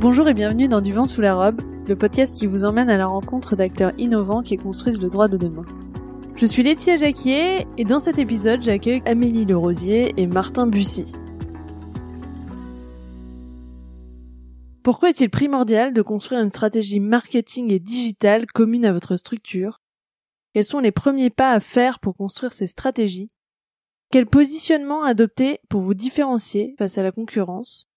Bonjour et bienvenue dans Du vent sous la robe, le podcast qui vous emmène à la rencontre d'acteurs innovants qui construisent le droit de demain. Je suis Laetitia Jacquier et dans cet épisode, j'accueille Amélie Lerosier et Martin Bussy. Pourquoi est-il primordial de construire une stratégie marketing et digitale commune à votre structure? Quels sont les premiers pas à faire pour construire ces stratégies? Quel positionnement adopter pour vous différencier face à la concurrence?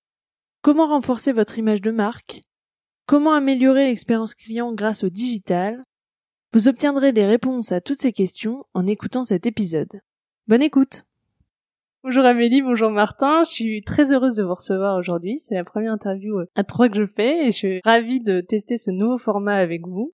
Comment renforcer votre image de marque? Comment améliorer l'expérience client grâce au digital? Vous obtiendrez des réponses à toutes ces questions en écoutant cet épisode. Bonne écoute Bonjour Amélie, bonjour Martin, je suis très heureuse de vous recevoir aujourd'hui. C'est la première interview à trois que je fais et je suis ravie de tester ce nouveau format avec vous.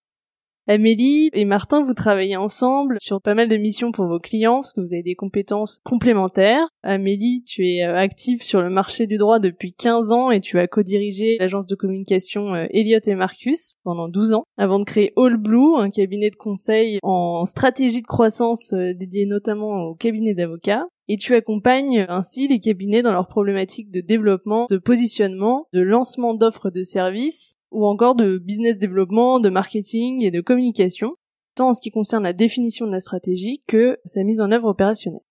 Amélie et Martin, vous travaillez ensemble sur pas mal de missions pour vos clients parce que vous avez des compétences complémentaires. Amélie, tu es euh, active sur le marché du droit depuis 15 ans et tu as co-dirigé l'agence de communication euh, Elliott et Marcus pendant 12 ans avant de créer All Blue, un cabinet de conseil en stratégie de croissance dédié notamment aux cabinets d'avocats et tu accompagnes ainsi les cabinets dans leurs problématiques de développement, de positionnement, de lancement d'offres de services ou encore de business développement, de marketing et de communication, tant en ce qui concerne la définition de la stratégie que sa mise en œuvre opérationnelle.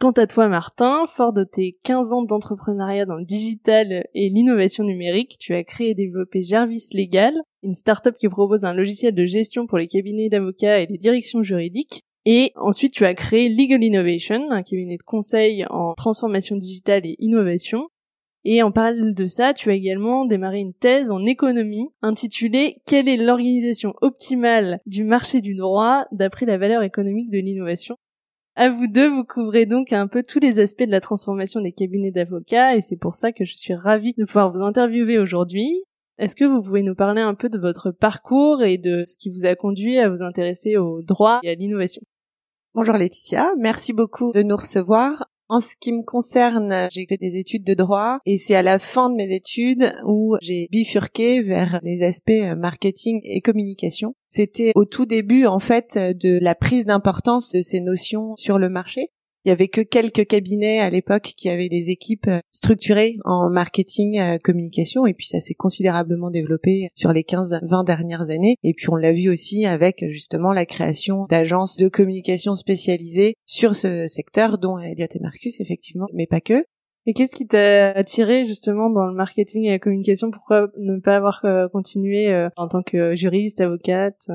Quant à toi, Martin, fort de tes 15 ans d'entrepreneuriat dans le digital et l'innovation numérique, tu as créé et développé Jarvis Legal, une start-up qui propose un logiciel de gestion pour les cabinets d'avocats et les directions juridiques, et ensuite, tu as créé Legal Innovation, un cabinet de conseil en transformation digitale et innovation. Et en parallèle de ça, tu as également démarré une thèse en économie intitulée Quelle est l'organisation optimale du marché du droit d'après la valeur économique de l'innovation? À vous deux, vous couvrez donc un peu tous les aspects de la transformation des cabinets d'avocats et c'est pour ça que je suis ravie de pouvoir vous interviewer aujourd'hui. Est-ce que vous pouvez nous parler un peu de votre parcours et de ce qui vous a conduit à vous intéresser au droit et à l'innovation? Bonjour Laetitia, merci beaucoup de nous recevoir. En ce qui me concerne, j'ai fait des études de droit et c'est à la fin de mes études où j'ai bifurqué vers les aspects marketing et communication. C'était au tout début en fait de la prise d'importance de ces notions sur le marché. Il y avait que quelques cabinets à l'époque qui avaient des équipes euh, structurées en marketing, euh, communication, et puis ça s'est considérablement développé sur les 15-20 dernières années. Et puis on l'a vu aussi avec justement la création d'agences de communication spécialisées sur ce secteur, dont Elliott et Marcus effectivement, mais pas que. Et qu'est-ce qui t'a attiré justement dans le marketing et la communication? Pourquoi ne pas avoir euh, continué en tant que juriste, avocate?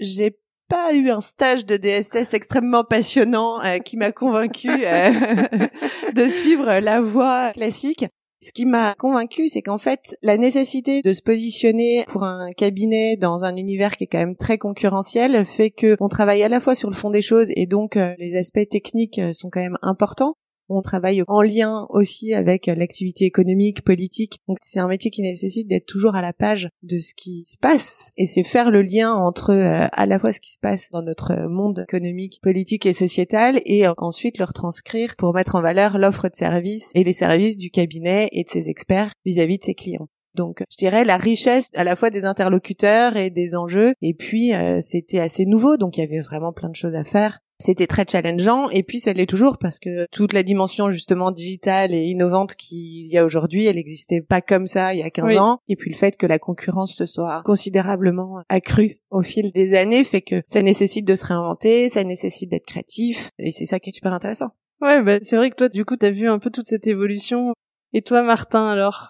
J'ai pas eu un stage de DSS extrêmement passionnant euh, qui m'a convaincu euh, de suivre la voie classique. Ce qui m'a convaincu, c'est qu'en fait, la nécessité de se positionner pour un cabinet dans un univers qui est quand même très concurrentiel fait que on travaille à la fois sur le fond des choses et donc euh, les aspects techniques sont quand même importants, on travaille en lien aussi avec l'activité économique, politique. Donc c'est un métier qui nécessite d'être toujours à la page de ce qui se passe et c'est faire le lien entre euh, à la fois ce qui se passe dans notre monde économique, politique et sociétal et euh, ensuite le retranscrire pour mettre en valeur l'offre de services et les services du cabinet et de ses experts vis-à-vis de ses clients. Donc, je dirais la richesse à la fois des interlocuteurs et des enjeux. Et puis, euh, c'était assez nouveau, donc il y avait vraiment plein de choses à faire. C'était très challengeant et puis ça l'est toujours parce que toute la dimension justement digitale et innovante qu'il y a aujourd'hui, elle n'existait pas comme ça il y a 15 ans. Et puis le fait que la concurrence se soit considérablement accrue au fil des années fait que ça nécessite de se réinventer, ça nécessite d'être créatif et c'est ça qui est super intéressant. Ouais, bah, c'est vrai que toi du coup tu as vu un peu toute cette évolution. Et toi Martin alors?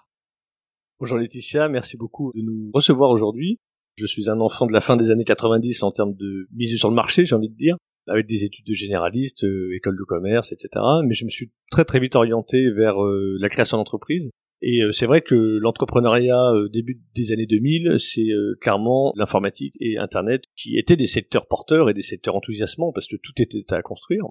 Bonjour Laetitia, merci beaucoup de nous recevoir aujourd'hui. Je suis un enfant de la fin des années 90 en termes de mise sur le marché, j'ai envie de dire avec des études de généraliste, euh, école de commerce, etc. Mais je me suis très très vite orienté vers euh, la création d'entreprise. Et euh, c'est vrai que l'entrepreneuriat début des années 2000, c'est clairement l'informatique et Internet qui étaient des secteurs porteurs et des secteurs enthousiasmants parce que tout était à construire.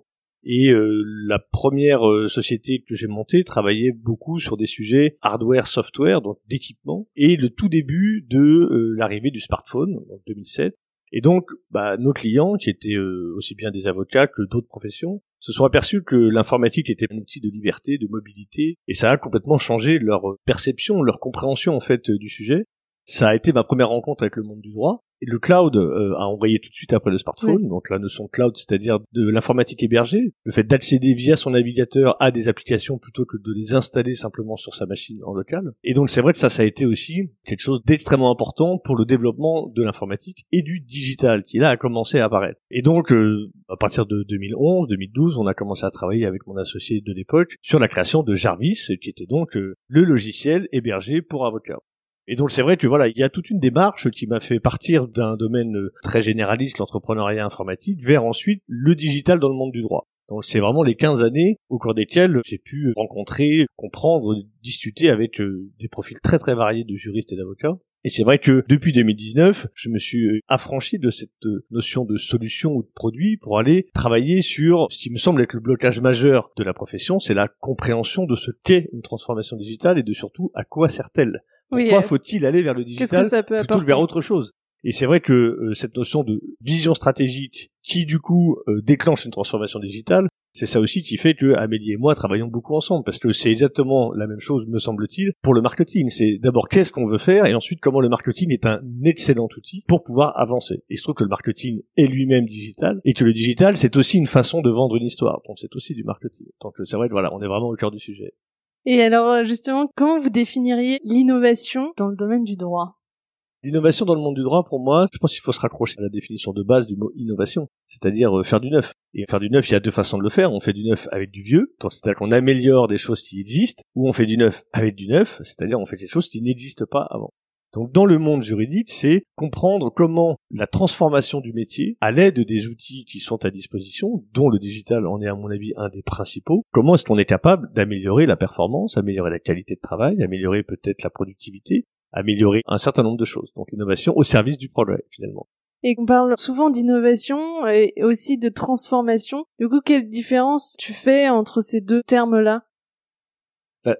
Et la première société que j'ai montée travaillait beaucoup sur des sujets hardware, software, donc d'équipement, et le tout début de l'arrivée du smartphone en 2007 et donc, bah, nos clients, qui étaient euh, aussi bien des avocats que d'autres professions, se sont aperçus que l'informatique était un outil de liberté, de mobilité, et ça a complètement changé leur perception, leur compréhension en fait du sujet. Ça a été ma première rencontre avec le monde du droit, le cloud euh, a envoyé tout de suite après le smartphone, donc la notion de cloud, c'est-à-dire de l'informatique hébergée, le fait d'accéder via son navigateur à des applications plutôt que de les installer simplement sur sa machine en local. Et donc c'est vrai que ça, ça a été aussi quelque chose d'extrêmement important pour le développement de l'informatique et du digital qui là a commencé à apparaître. Et donc euh, à partir de 2011, 2012, on a commencé à travailler avec mon associé de l'époque sur la création de Jarvis, qui était donc euh, le logiciel hébergé pour avocats. Et donc c'est vrai que voilà, il y a toute une démarche qui m'a fait partir d'un domaine euh, très généraliste, l'entrepreneuriat informatique, vers ensuite le digital dans le monde du droit. Donc c'est vraiment les 15 années au cours desquelles j'ai pu rencontrer, comprendre, discuter avec euh, des profils très très variés de juristes et d'avocats. Et c'est vrai que depuis 2019, je me suis euh, affranchi de cette notion de solution ou de produit pour aller travailler sur ce qui me semble être le blocage majeur de la profession, c'est la compréhension de ce qu'est une transformation digitale et de surtout à quoi sert-elle. Pourquoi euh, faut-il aller vers le digital plutôt que vers autre chose? Et c'est vrai que euh, cette notion de vision stratégique qui du coup euh, déclenche une transformation digitale, c'est ça aussi qui fait que Amélie et moi travaillons beaucoup ensemble parce que c'est exactement la même chose me semble-t-il pour le marketing. C'est d'abord qu'est-ce qu'on veut faire? Et ensuite comment le marketing est un excellent outil pour pouvoir avancer. il se trouve que le marketing est lui-même digital et que le digital c'est aussi une façon de vendre une histoire. Donc c'est aussi du marketing. Donc c'est vrai que voilà, on est vraiment au cœur du sujet. Et alors euh, justement, comment vous définiriez l'innovation dans le domaine du droit? L'innovation dans le monde du droit, pour moi, je pense qu'il faut se raccrocher à la définition de base du mot innovation, c'est-à-dire euh, faire du neuf. Et faire du neuf, il y a deux façons de le faire. On fait du neuf avec du vieux, c'est-à-dire qu'on améliore des choses qui existent, ou on fait du neuf avec du neuf, c'est-à-dire on fait des choses qui n'existent pas avant. Donc dans le monde juridique, c'est comprendre comment la transformation du métier, à l'aide des outils qui sont à disposition, dont le digital en est à mon avis un des principaux, comment est-ce qu'on est capable d'améliorer la performance, améliorer la qualité de travail, améliorer peut-être la productivité, améliorer un certain nombre de choses. Donc innovation au service du progrès finalement. Et on parle souvent d'innovation et aussi de transformation. Du coup, quelle différence tu fais entre ces deux termes-là?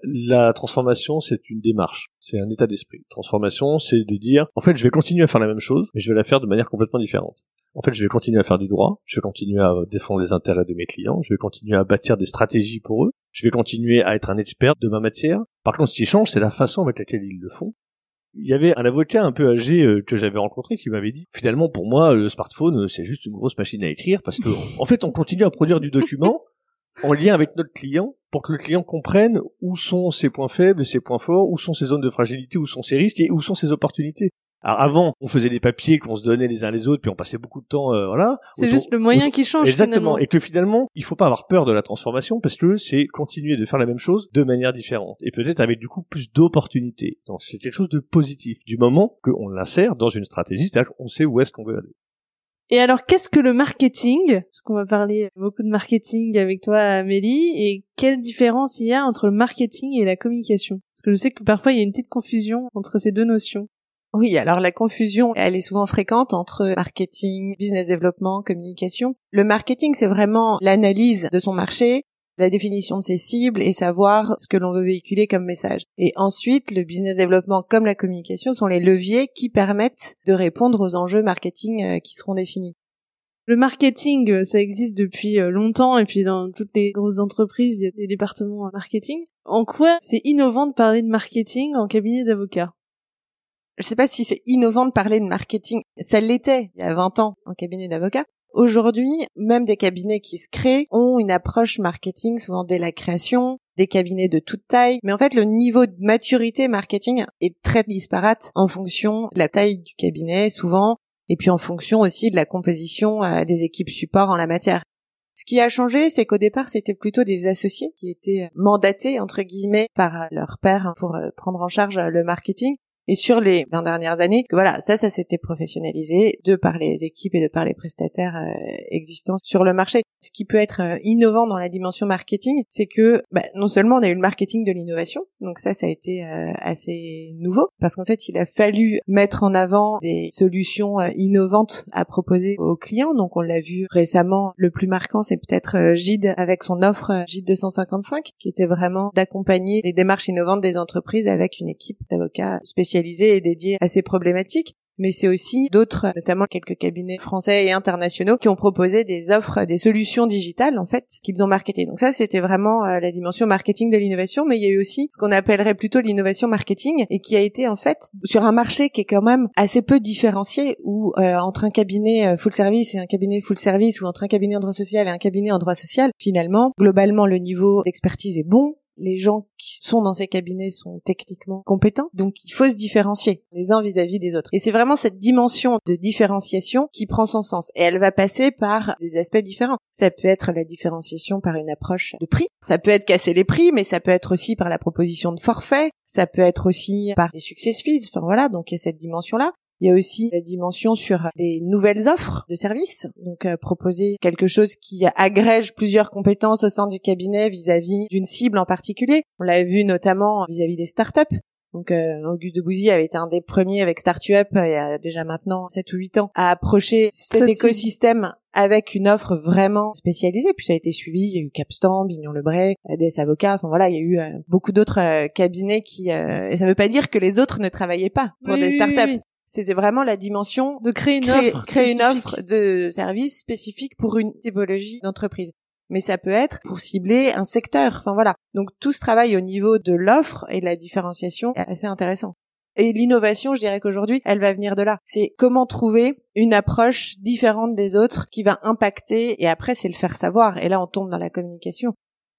La, transformation, c'est une démarche, c'est un état d'esprit. Transformation, c'est de dire, en fait, je vais continuer à faire la même chose, mais je vais la faire de manière complètement différente. En fait, je vais continuer à faire du droit, je vais continuer à défendre les intérêts de mes clients, je vais continuer à bâtir des stratégies pour eux, je vais continuer à être un expert de ma matière. Par contre, ce qui change, c'est la façon avec laquelle ils le font. Il y avait un avocat un peu âgé euh, que j'avais rencontré qui m'avait dit finalement pour moi le smartphone euh, c'est juste une grosse machine à écrire parce que en fait on continue à produire du document en lien avec notre client pour que le client comprenne où sont ses points faibles, ses points forts, où sont ses zones de fragilité, où sont ses risques et où sont ses opportunités. Alors avant, on faisait des papiers qu'on se donnait les uns les autres, puis on passait beaucoup de temps, euh, voilà. C'est juste le moyen qui change. Exactement. Et que finalement, il faut pas avoir peur de la transformation parce que c'est continuer de faire la même chose de manière différente et peut-être avec du coup plus d'opportunités. Donc c'est quelque chose de positif du moment qu'on l'insère dans une stratégie, c'est-à-dire qu'on sait où est-ce qu'on veut aller. Et alors, qu'est-ce que le marketing Parce qu'on va parler beaucoup de marketing avec toi, Amélie. Et quelle différence il y a entre le marketing et la communication? Parce que je sais que parfois il y a une petite confusion entre ces deux notions. Oui, alors la confusion, elle est souvent fréquente entre marketing, business développement, communication. Le marketing, c'est vraiment l'analyse de son marché, la définition de ses cibles et savoir ce que l'on veut véhiculer comme message. Et ensuite, le business développement comme la communication sont les leviers qui permettent de répondre aux enjeux marketing euh, qui seront définis. Le marketing, euh, ça existe depuis euh, longtemps et puis dans toutes les grosses entreprises, il y a des départements marketing. En quoi c'est innovant de parler de marketing en cabinet d'avocat? Je sais pas si c'est innovant de parler de marketing. Ça l'était il y a 20 ans en cabinet d'avocat. Aujourd'hui, même des cabinets qui se créent ont une approche marketing souvent dès la création, des cabinets de toute taille, mais en fait le niveau de maturité marketing est très disparate en fonction de la taille du cabinet souvent, et puis en fonction aussi de la composition euh, des équipes support en la matière. Ce qui a changé, c'est qu'au départ, c'était plutôt des associés qui étaient mandatés, entre guillemets, par leur père pour euh, prendre en charge le marketing et sur les 20 dernières années, voilà, ça, ça s'était professionnalisé de par les équipes et de par les prestataires euh, existants sur le marché. Ce qui peut être euh, innovant dans la dimension marketing, c'est que bah, non seulement on a eu le marketing de l'innovation, donc ça, ça a été euh, assez nouveau, parce qu'en fait, il a fallu mettre en avant des solutions innovantes à proposer aux clients. Donc on l'a vu récemment, le plus marquant, c'est peut-être Gide avec son offre Gide 255, qui était vraiment d'accompagner les démarches innovantes des entreprises avec une équipe d'avocats spécialisés et dédiés à ces problématiques. mais c'est aussi d'autres, notamment quelques cabinets français et internationaux, qui ont proposé des offres, des solutions digitales en fait qu'ils ont marketées. Donc ça, c'était vraiment euh, la dimension marketing de l'innovation, mais il y a eu aussi ce qu'on appellerait plutôt l'innovation marketing et qui a été en fait sur un marché qui est quand même assez peu différencié, où euh, entre un cabinet euh, full service et un cabinet full service, ou entre un cabinet en droit social et un cabinet en droit social, finalement, globalement, le niveau d'expertise est bon, les gens qui sont dans ces cabinets sont techniquement compétents, donc il faut se différencier les uns vis-à-vis des autres. Et c'est vraiment cette dimension de différenciation qui prend son sens. Et elle va passer par des aspects différents. Ça peut être la différenciation par une approche de prix, ça peut être casser les prix, mais ça peut être aussi par la proposition de forfait, ça peut être aussi par des success fees, enfin voilà, donc il y a cette dimension-là. Il y a aussi la dimension sur des nouvelles offres de services, donc euh, proposer quelque chose qui agrège plusieurs compétences au sein du cabinet vis-à-vis d'une cible en particulier. On l'a vu notamment vis-à-vis des startups. Donc euh, Auguste de Bouzy avait été un des premiers avec Startup il y a déjà maintenant 7 ou 8 ans à approcher cet écosystème avec une offre vraiment spécialisée. Puis ça a été suivi, il y a eu Capstan, Bignon Lebray, ADS Avocat, enfin voilà, il y a eu euh, beaucoup d'autres cabinets qui... et ça ne veut pas dire que les autres ne travaillaient pas pour des startups. C'était vraiment la dimension de créer une offre, créer une offre de service spécifique pour une typologie d'entreprise. Mais ça peut être pour cibler un secteur. Enfin voilà. Donc tout ce travail au niveau de l'offre et de la différenciation est assez intéressant. Et l'innovation, je dirais qu'aujourd'hui, elle va venir de là. C'est comment trouver une approche différente des autres qui va impacter et après c'est le faire savoir. Et là, on tombe dans la communication.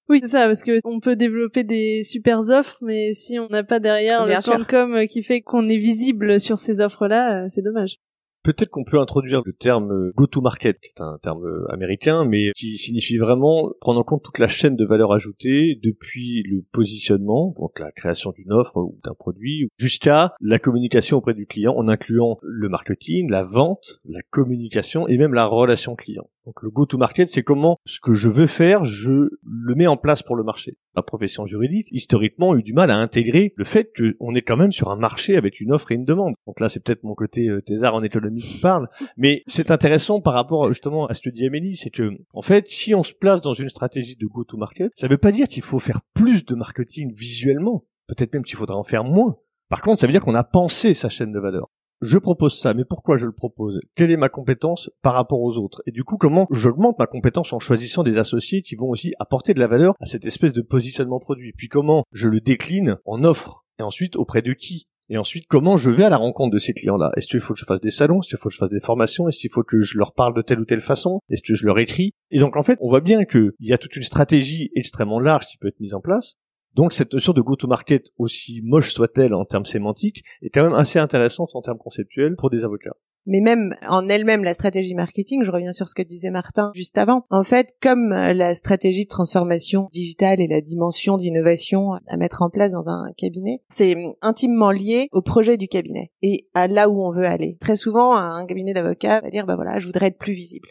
Oui, c'est ça, parce que on peut développer des super offres, mais si on n'a pas derrière le plan de com qui fait qu'on est visible sur ces offres-là, euh, c'est dommage. Peut-être qu'on peut introduire le terme euh, go-to-market, qui est un terme euh, américain, mais qui signifie vraiment prendre en compte toute la chaîne de valeur ajoutée, depuis le positionnement, donc la création d'une offre ou d'un produit, jusqu'à la communication auprès du client, en incluant le marketing, la vente, la communication et même la relation client. Donc le go-to-market, c'est comment ce que je veux faire, je le mets en place pour le marché. La profession juridique, historiquement, a eu du mal à intégrer le fait qu'on est quand même sur un marché avec une offre et une demande. Donc là, c'est peut-être mon côté euh, en économie qui parle, mais c'est intéressant par rapport justement à ce que dit Amélie, c'est que en fait, si on se place dans une stratégie de go-to-market, ça ne veut pas dire qu'il faut faire plus de marketing visuellement. Peut-être même qu'il faudra en faire moins. Par contre, ça veut dire qu'on a pensé sa chaîne de valeur je propose ça, mais pourquoi je le propose? Quelle est ma compétence par rapport aux autres? Et du coup, comment j'augmente ma compétence en choisissant des associés qui vont aussi apporter de la valeur à cette espèce de positionnement produit? Puis comment je le décline en offre? Et ensuite, auprès de qui? Et ensuite, comment je vais à la rencontre de ces clients-là? Est-ce qu'il faut que je fasse des salons? Est-ce qu'il faut que je fasse des formations? Est-ce qu'il faut que je leur parle de telle ou telle façon? Est-ce que je leur écris? Et donc, en fait, on voit bien qu'il y a toute une stratégie extrêmement large qui peut être mise en place. Donc cette notion de go-to-market, aussi moche soit-elle en termes sémantiques, est quand même assez intéressante en termes conceptuels pour des avocats. Mais même en elle-même, la stratégie marketing, je reviens sur ce que disait Martin juste avant, en fait, comme la stratégie de transformation digitale et la dimension d'innovation à mettre en place dans un cabinet, c'est intimement lié au projet du cabinet et à là où on veut aller. Très souvent, un cabinet d'avocats va dire, bah voilà, je voudrais être plus visible.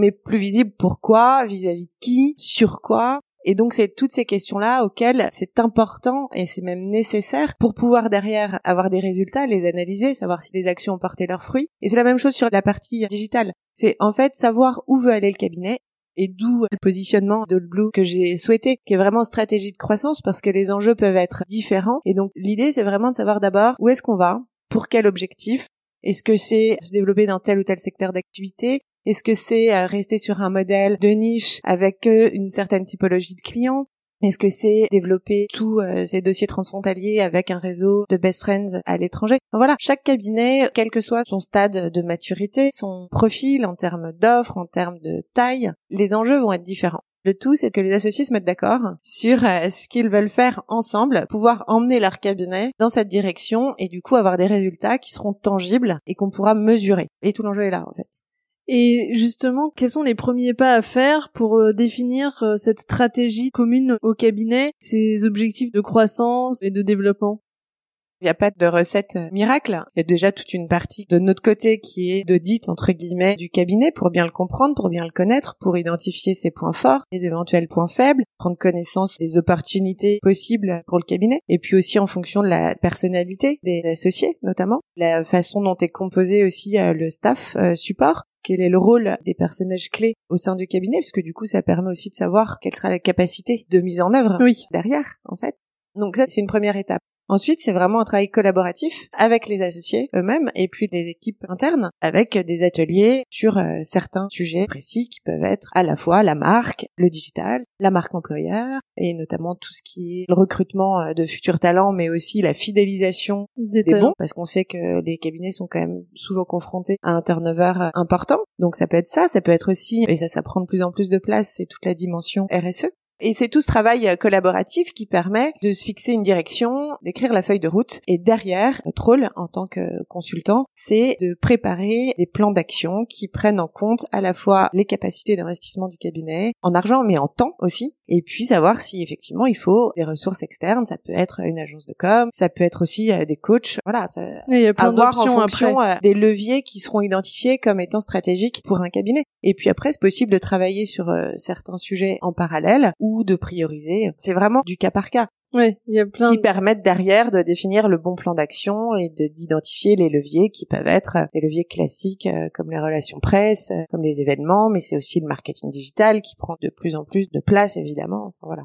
Mais plus visible pourquoi? Vis-à-vis de qui? Sur quoi? Et donc c'est toutes ces questions-là auxquelles c'est important et c'est même nécessaire pour pouvoir derrière avoir des résultats, les analyser, savoir si les actions ont porté leurs fruits. Et c'est la même chose sur la partie digitale. C'est en fait savoir où veut aller le cabinet et d'où le positionnement de Blue que j'ai souhaité, qui est vraiment stratégie de croissance parce que les enjeux peuvent être différents. Et donc l'idée c'est vraiment de savoir d'abord où est-ce qu'on va, pour quel objectif, est-ce que c'est se développer dans tel ou tel secteur d'activité est-ce que c'est euh, rester sur un modèle de niche avec euh, une certaine typologie de clients? Est-ce que c'est développer tous euh, ces dossiers transfrontaliers avec un réseau de best friends à l'étranger? Voilà, chaque cabinet, quel que soit son stade de maturité, son profil en termes d'offres, en termes de taille, les enjeux vont être différents. Le tout, c'est que les associés se mettent d'accord sur ce qu'ils veulent faire ensemble, pouvoir emmener leur cabinet dans cette direction et du coup avoir des résultats qui seront tangibles et qu'on pourra mesurer. Et tout l'enjeu est là, en fait. Et justement, quels sont les premiers pas à faire pour euh, définir euh, cette stratégie commune au cabinet, ces objectifs de croissance et de développement? Il n'y a pas de recette euh, miracle. Il y a déjà toute une partie de notre côté qui est d'audit, entre guillemets, du cabinet pour bien le comprendre, pour bien le connaître, pour identifier ses points forts, les éventuels points faibles, prendre connaissance des opportunités possibles pour le cabinet, et puis aussi en fonction de la personnalité des associés, notamment, la façon dont est composé aussi le staff support quel est le rôle des personnages clés au sein du cabinet, parce que du coup, ça permet aussi de savoir quelle sera la capacité de mise en œuvre derrière, en fait. Donc ça, c'est une première étape. Ensuite, c'est vraiment un travail collaboratif avec les associés eux-mêmes et puis les équipes internes avec des ateliers sur euh, certains sujets précis qui peuvent être à la fois la marque, le digital, la marque employeur et notamment tout ce qui est le recrutement euh, de futurs talents mais aussi la fidélisation Des, des bons parce qu'on sait que les cabinets sont quand même souvent confrontés à un turnover euh, important. Donc ça peut être ça, ça peut être aussi et ça ça prend de plus en plus de place, c'est toute la dimension RSE. Et c'est tout ce travail euh, collaboratif qui permet de se fixer une direction, d'écrire la feuille de route. Et derrière, notre rôle en tant que consultant, c'est de préparer des plans d'action qui prennent en compte à la fois les capacités d'investissement du cabinet, en argent mais en temps aussi, et puis savoir si effectivement il faut des ressources externes. Ça peut être une agence de com, ça peut être aussi euh, des coachs. Voilà, ça, Il y a plein avoir en fonction après. euh, des leviers qui seront identifiés comme étant stratégiques pour un cabinet. Et puis après, c'est possible de travailler sur euh, certains sujets en parallèle ou de prioriser. C'est vraiment du cas par cas Ouais, il y a plein. qui permettent derrière de définir le bon plan d'action et de- d'identifier les leviers qui peuvent être euh, des leviers classiques euh, comme les relations presse, euh, comme les événements, mais c'est aussi le marketing digital qui prend de plus en plus de place évidemment. Voilà.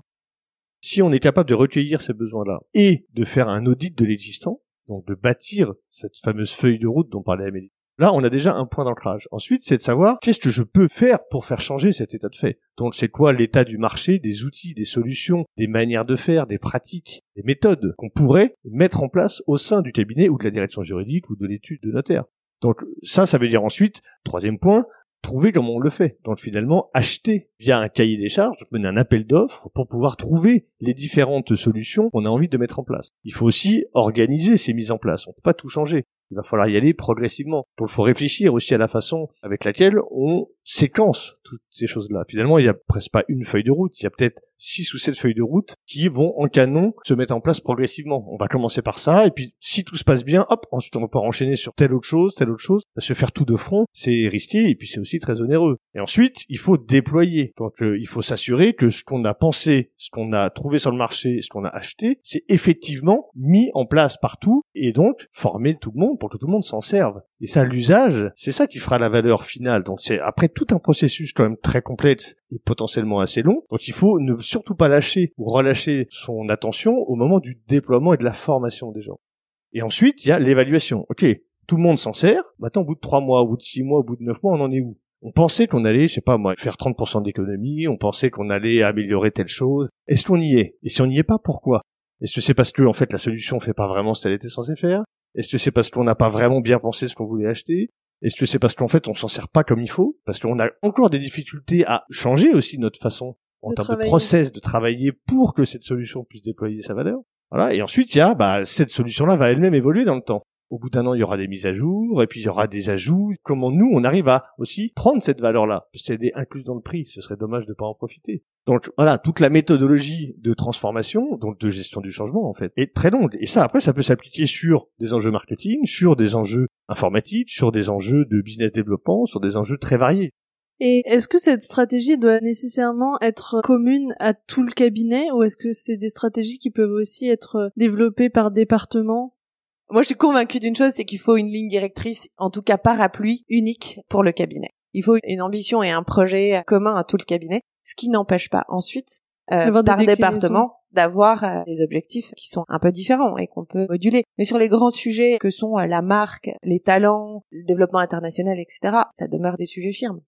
Si on est capable de recueillir ces besoins-là et de faire un audit de l'existant, donc de bâtir cette fameuse feuille de route dont parlait Amélie, là on a déjà un point d'ancrage. Ensuite, c'est de savoir qu'est-ce que je peux faire pour faire changer cet état de fait? Donc c'est quoi l'état du marché, des outils, des solutions, des manières de faire, des pratiques, des méthodes qu'on pourrait mettre en place au sein du cabinet ou de la direction juridique ou de l'étude de notaire? Donc ça, ça veut dire ensuite, troisième point, trouver comment on le fait. Donc finalement, acheter via un cahier des charges, mener un appel d'offres pour pouvoir trouver les différentes solutions qu'on a envie de mettre en place. Il faut aussi organiser ces mises en place. On peut pas tout changer. Il va falloir y aller progressivement. Donc il faut réfléchir aussi à la façon avec laquelle on séquence toutes ces choses-là. Finalement, il y a presque pas une feuille de route, il y a peut-être six ou sept feuilles de route qui vont en canon se mettre en place progressivement. On va commencer par ça, et puis si tout se passe bien, hop, ensuite on va pouvoir enchaîner sur telle autre chose, telle autre chose. Se faire tout de front, c'est risqué, et puis c'est aussi très onéreux. Et ensuite, il faut déployer. Donc euh, il faut s'assurer que ce qu'on a pensé, ce qu'on a trouvé sur le marché, ce qu'on a acheté, c'est effectivement mis en place partout, et donc former tout le monde pour que tout le monde s'en serve. Et ça, l'usage, c'est ça qui fera la valeur finale. Donc c'est après tout un processus quand même très complexe et potentiellement assez long. Donc il faut ne surtout pas lâcher ou relâcher son attention au moment du déploiement et de la formation des gens. Et ensuite, il y a l'évaluation. Ok, tout le monde s'en sert. Maintenant, au bout de trois mois, au bout de six mois, au bout de neuf mois, on en est où? On pensait qu'on allait, je sais pas moi, faire 30% d'économie. On pensait qu'on allait améliorer telle chose. Est-ce qu'on y est? Et si on n'y est pas, pourquoi? Est-ce que c'est parce que en fait la solution fait pas vraiment ce qu'elle était censée faire? Est-ce que c'est parce qu'on n'a pas vraiment bien pensé ce qu'on voulait acheter? Est-ce que c'est parce qu'en fait on s'en sert pas comme il faut? Parce qu'on a encore des difficultés à changer aussi notre façon en De termes travailler. de process de travailler pour que cette solution puisse déployer sa valeur. Voilà. Et ensuite il y a bah, cette solution-là va elle-même évoluer dans le temps. Au bout d'un an, il y aura des mises à jour, et puis il y aura des ajouts. Comment nous, on arrive à aussi prendre cette valeur-là, parce qu'elle est incluse dans le prix. Ce serait dommage de pas en profiter. Donc voilà, toute la méthodologie de transformation, donc de gestion du changement en fait, est très longue. Et ça, après, ça peut s'appliquer sur des enjeux marketing, sur des enjeux informatiques, sur des enjeux de business développement, sur des enjeux très variés. Et est-ce que cette stratégie doit nécessairement être commune à tout le cabinet ou est-ce que c'est des stratégies qui peuvent aussi être développées par département Moi, je suis convaincue d'une chose, c'est qu'il faut une ligne directrice, en tout cas parapluie, unique pour le cabinet. Il faut une ambition et un projet commun à tout le cabinet, ce qui n'empêche pas ensuite, euh, des par département, d'avoir euh, des objectifs qui sont un peu différents et qu'on peut moduler. Mais sur les grands sujets que sont euh, la marque, les talents, le développement international, etc., ça demeure des sujets firmes.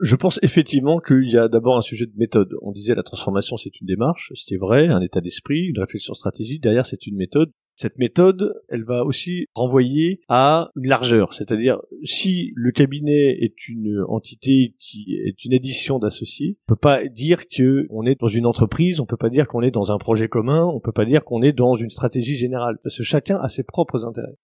Je pense effectivement qu'il y a d'abord un sujet de méthode. On disait la transformation c'est une démarche, c'était vrai, un état d'esprit, une réflexion stratégique, derrière c'est une méthode. Cette méthode, elle va aussi renvoyer à une largeur, c'est-à-dire si le cabinet est une entité qui est une édition d'associés, on peut pas dire que on est dans une entreprise, on peut pas dire qu'on est dans un projet commun, on peut pas dire qu'on est dans une stratégie générale, parce que chacun a ses propres intérêts.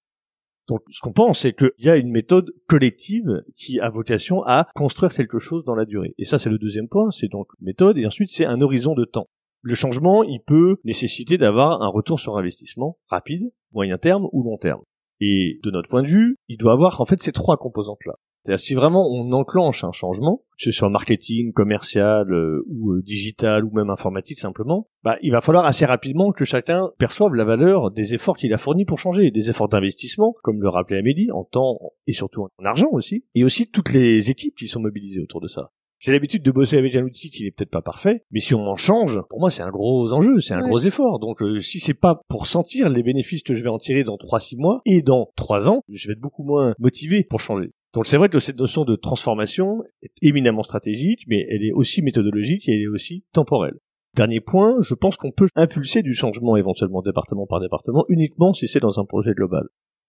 Donc, ce qu'on pense, c'est qu'il y a une méthode collective qui a vocation à construire quelque chose dans la durée. Et ça, c'est le deuxième point, c'est donc méthode, et ensuite, c'est un horizon de temps. Le changement, il peut nécessiter d'avoir un retour sur investissement rapide, moyen terme ou long terme. Et de notre point de vue, il doit avoir en fait ces trois composantes-là. C'est-à-dire si vraiment on enclenche un changement, que ce soit marketing, commercial euh, ou euh, digital ou même informatique simplement, bah, il va falloir assez rapidement que chacun perçoive la valeur des efforts qu'il a fournis pour changer, des efforts d'investissement, comme le rappelait Amélie, en temps et surtout en argent aussi, et aussi toutes les équipes qui sont mobilisées autour de ça. J'ai l'habitude de bosser avec un outil qui n'est peut-être pas parfait, mais si on m'en change, pour moi c'est un gros enjeu, c'est un Ouais. gros effort. Donc euh, si c'est pas pour sentir les bénéfices que je vais en tirer dans 3-6 mois et dans 3 ans, je vais être beaucoup moins motivé pour changer. Donc c'est vrai que cette notion de transformation est éminemment stratégique, mais elle est aussi méthodologique et elle est aussi temporelle. Dernier point, je pense qu'on peut impulser du changement éventuellement département par département uniquement si c'est dans un projet global.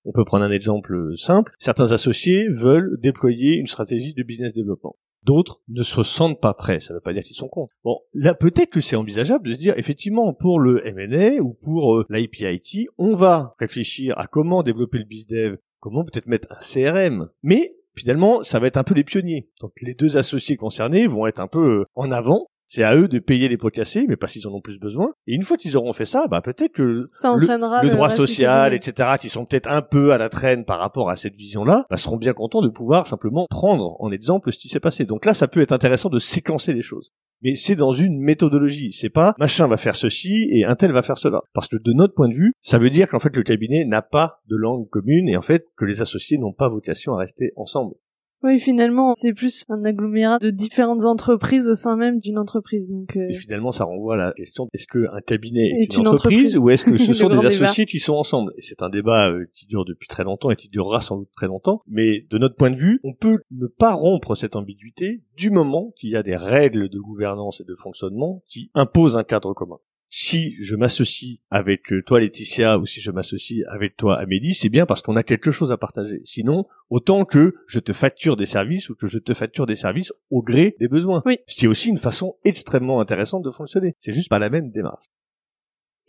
On peut prendre un exemple simple. Certains associés veulent déployer une stratégie de business développement. D'autres ne se sentent pas prêts. Ça ne veut pas dire qu'ils sont contre. Bon, là, peut-être que c'est envisageable de se dire, effectivement, pour le M&A ou pour euh, l'IPIT, on va réfléchir à comment développer le BizDev, comment peut-être mettre un CRM. Mais, finalement, ça va être un peu les pionniers. Donc, les deux associés concernés vont être un peu euh, en avant. C'est à eux de payer les pots cassés, mais pas s'ils en ont plus besoin. Et une fois qu'ils auront fait ça, bah peut-être que Ça le droit social, etc., qui sont peut-être un peu à la traîne par rapport à cette vision-là, bah, seront bien contents de pouvoir simplement prendre en exemple ce qui s'est passé. Donc là, ça peut être intéressant de séquencer les choses. Mais c'est dans une méthodologie. C'est pas machin va faire ceci et un tel va faire cela. Parce que de notre point de vue, ça veut dire qu'en fait le cabinet n'a pas de langue commune et en fait que les associés n'ont pas vocation à rester ensemble. Oui, finalement, c'est plus un agglomérat de différentes entreprises au sein même d'une entreprise. Donc, euh, Et finalement, ça renvoie à la question est-ce qu'un cabinet est, Est une, une entreprise, entreprise. ou est-ce que ce sont des débat. associés qui sont ensemble? C'est un débat euh, qui dure depuis très longtemps et qui durera sans doute très longtemps. Mais de notre point de vue, on peut ne pas rompre cette ambiguïté du moment qu'il y a des règles de gouvernance et de fonctionnement qui imposent un cadre commun. Si je m'associe avec euh, toi Laetitia ou si je m'associe avec toi Amélie, c'est bien parce qu'on a quelque chose à partager. Sinon, autant que je te facture des services ou que je te facture des services au gré des besoins. Oui. Ce qui est aussi une façon extrêmement intéressante de fonctionner. C'est juste pas la même démarche.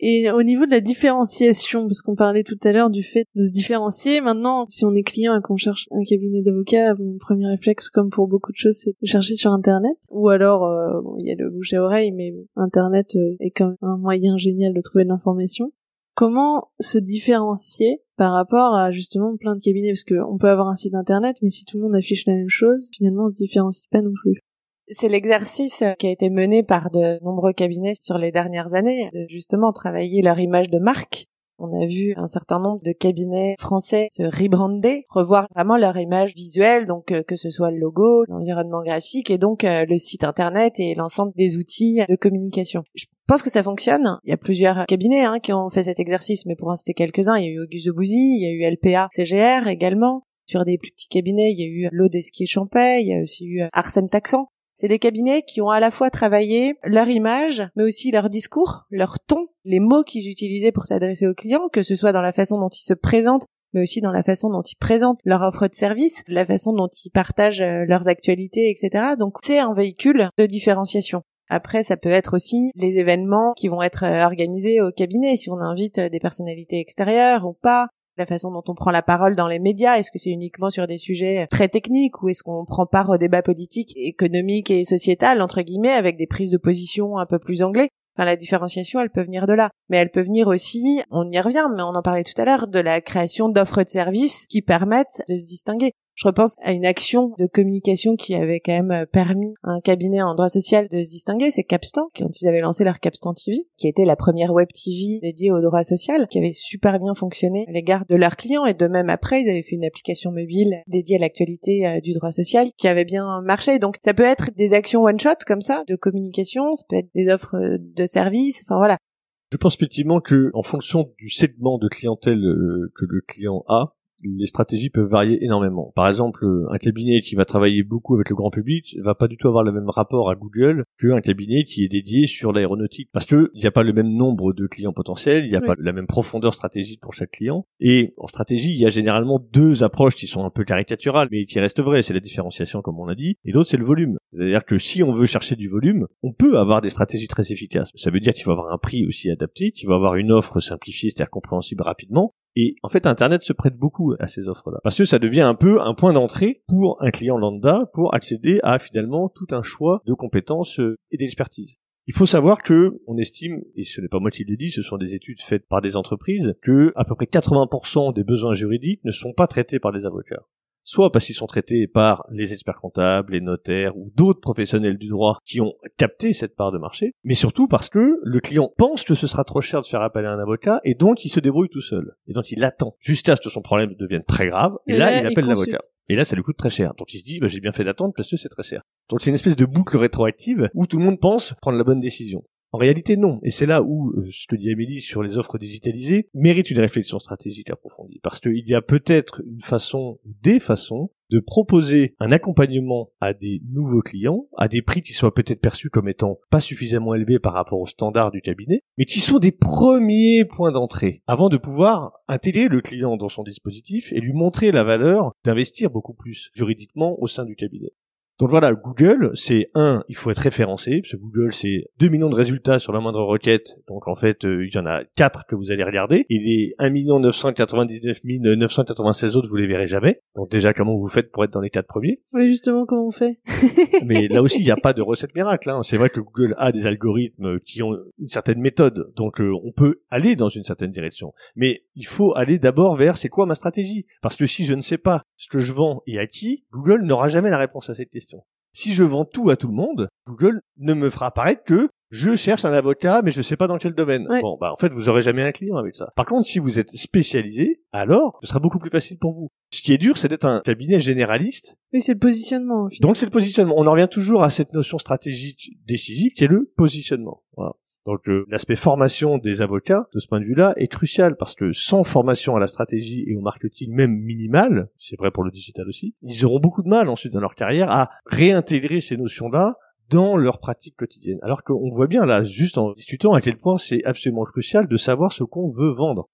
Et au niveau de la différenciation, parce qu'on parlait tout à l'heure du fait de se différencier, maintenant, si on est client et qu'on cherche un cabinet d'avocats, mon premier réflexe, comme pour beaucoup de choses, c'est de chercher sur Internet. Ou alors, euh, bon, il y a le bouche à oreille, mais Internet euh, est quand même un moyen génial de trouver de l'information. Comment se différencier par rapport à justement plein de cabinets? Parce qu'on peut avoir un site Internet, mais si tout le monde affiche la même chose, finalement, on se différencie pas non plus. C'est l'exercice euh, qui a été mené par de nombreux cabinets sur les dernières années, de justement travailler leur image de marque. On a vu un certain nombre de cabinets français se rebrander, revoir vraiment leur image visuelle, donc euh, que ce soit le logo, l'environnement graphique et donc euh, le site internet et l'ensemble des outils de communication. Je pense que ça fonctionne. Il y a plusieurs cabinets hein, qui ont fait cet exercice, mais pour en citer quelques-uns, il y a eu Auguste Bouzy, il y a eu LPA CGR également. Sur des plus petits cabinets, il y a eu l'Odesquier Champay, il y a aussi eu Arsène Taxan. C'est des cabinets qui ont à la fois travaillé leur image, mais aussi leur discours, leur ton, les mots qu'ils utilisaient pour s'adresser aux clients, que ce soit dans la façon dont ils se présentent, mais aussi dans la façon dont ils présentent leur offre de service, la façon dont ils partagent euh, leurs actualités, etc. Donc c'est un véhicule de différenciation. Après, ça peut être aussi les événements qui vont être euh, organisés au cabinet, si on invite euh, des personnalités extérieures ou pas, la façon dont on prend la parole dans les médias, est-ce que c'est uniquement sur des sujets très techniques ou est-ce qu'on prend part au débat politique, économique et sociétal, entre guillemets, avec des prises de position un peu plus anglais? Enfin, la différenciation, elle peut venir de là. Mais elle peut venir aussi, on y revient, mais on en parlait tout à l'heure, de la création d'offres de services qui permettent de se distinguer. Je repense à une action de communication qui avait quand même permis à un cabinet en droit social de se distinguer, c'est Capstan, quand ils avaient lancé leur Capstan TV, qui était la première web TV dédiée au droit social, qui avait super bien fonctionné à l'égard de leurs clients, et de même après, ils avaient fait une application mobile dédiée à l'actualité euh, du droit social, qui avait bien marché. Donc ça peut être des actions one-shot comme ça, de communication, ça peut être des offres euh, de services, enfin voilà. Je pense effectivement que, en fonction du segment de clientèle euh, que le client a, les stratégies peuvent varier énormément. Par exemple, un cabinet qui va travailler beaucoup avec le grand public va pas du tout avoir le même rapport à Google qu'un cabinet qui est dédié sur l'aéronautique. Parce que il n'y a pas le même nombre de clients potentiels, il n'y a Oui. pas la même profondeur stratégique pour chaque client. Et en stratégie, il y a généralement deux approches qui sont un peu caricaturales, mais qui restent vraies. C'est la différenciation, comme on l'a dit, et l'autre, c'est le volume. C'est-à-dire que si on veut chercher du volume, on peut avoir des stratégies très efficaces. Ça veut dire qu'il faut avoir un prix aussi adapté, qu'il va avoir une offre simplifiée, c'est-à-dire compréhensible rapidement, et en fait, Internet se prête beaucoup à ces offres-là. Parce que ça devient un peu un point d'entrée pour un client lambda pour accéder à finalement tout un choix de compétences euh, et d'expertise. Il faut savoir que on estime, et ce n'est pas moi qui le dis, ce sont des études faites par des entreprises, que à peu près 80% des besoins juridiques ne sont pas traités par des avocats. Soit parce qu'ils sont traités par les experts comptables, les notaires ou d'autres professionnels du droit qui ont capté cette part de marché, mais surtout parce que le client pense que ce sera trop cher de faire appel à un avocat et donc il se débrouille tout seul. Et donc il attend jusqu'à ce que son problème devienne très grave et, là, il appelle l'avocat. Et là, ça lui coûte très cher. Donc il se dit, bah, j'ai bien fait d'attendre parce que c'est très cher. Donc c'est une espèce de boucle rétroactive où tout le monde pense prendre la bonne décision. En réalité, non. Et c'est là où euh, ce que dit Amélie sur les offres digitalisées mérite une réflexion stratégique approfondie. Parce qu'il y a peut-être une façon, des façons, de proposer un accompagnement à des nouveaux clients, à des prix qui soient peut-être perçus comme étant pas suffisamment élevés par rapport aux standards du cabinet, mais qui sont des premiers points d'entrée, avant de pouvoir intégrer le client dans son dispositif et lui montrer la valeur d'investir beaucoup plus juridiquement au sein du cabinet. Donc voilà, Google, c'est un, il faut être référencé, parce que Google, c'est 2 millions de résultats sur la moindre requête. Donc en fait, euh, il y en a 4 que vous allez regarder. Et les 1 999 996 autres, vous les verrez jamais. Donc déjà, comment vous faites pour être dans les 4 premiers? Oui, justement, comment on fait? Mais là aussi, il n'y a pas de recette miracle. Hein. C'est vrai que Google a des algorithmes qui ont une certaine méthode. Donc euh, on peut aller dans une certaine direction. Mais il faut aller d'abord vers c'est quoi ma stratégie? Parce que si je ne sais pas ce que je vends et à qui, Google n'aura jamais la réponse à cette question. Si je vends tout à tout le monde, Google ne me fera apparaître que je cherche un avocat, mais je sais pas dans quel domaine. Bon, bah en fait, vous aurez jamais un client avec ça. Par contre, si vous êtes spécialisé, alors ce sera beaucoup plus facile pour vous. Ce qui est dur, c'est d'être un cabinet généraliste. Oui, c'est le positionnement. Donc c'est le positionnement. On en revient toujours à cette notion stratégique décisive qui est le positionnement. Voilà. Donc euh, l'aspect formation des avocats, de ce point de vue-là, est crucial parce que sans formation à la stratégie et au marketing même minimal, c'est vrai pour le digital aussi, ils auront beaucoup de mal ensuite dans leur carrière à réintégrer ces notions-là dans leur pratique quotidienne. Alors qu'on voit bien là, juste en discutant, à quel point c'est absolument crucial de savoir ce qu'on veut vendre.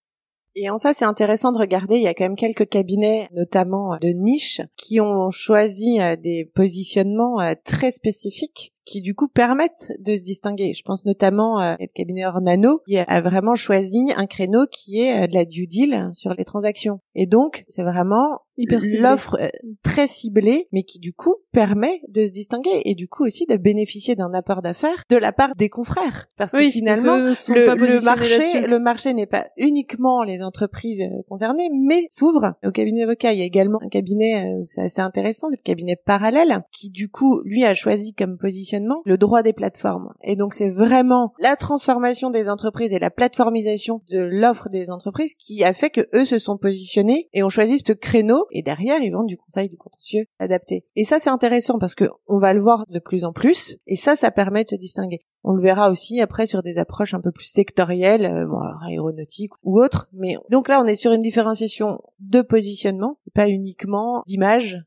Et en ça, c'est intéressant de regarder, il y a quand même quelques cabinets, notamment de niche, qui ont choisi euh, des positionnements euh, très spécifiques qui du coup permettent de se distinguer. Je pense notamment euh, le cabinet Ornano qui a vraiment choisi un créneau qui est euh, de la due deal sur les transactions. Et donc, c'est vraiment l'offre euh, très ciblée, mais qui du coup permet de se distinguer et du coup aussi de bénéficier d'un apport d'affaires de la part des confrères. Parce que finalement, le, marché, le marché n'est pas uniquement les entreprises concernées, mais s'ouvre au cabinet avocat. Il y a également un cabinet, c'est assez intéressant, c'est le cabinet parallèle, qui du coup, lui, a choisi comme position le droit des plateformes. Et donc c'est vraiment la transformation des entreprises et la plateformisation de l'offre des entreprises qui a fait que eux se sont positionnés et ont choisi ce créneau et derrière ils vendent du conseil du contentieux adapté. Et ça c'est intéressant parce que on va le voir de plus en plus et ça ça permet de se distinguer. On le verra aussi après sur des approches un peu plus sectorielles, euh, aéronautiques ou autres. Mais donc là, on est sur une différenciation de positionnement, pas uniquement d'image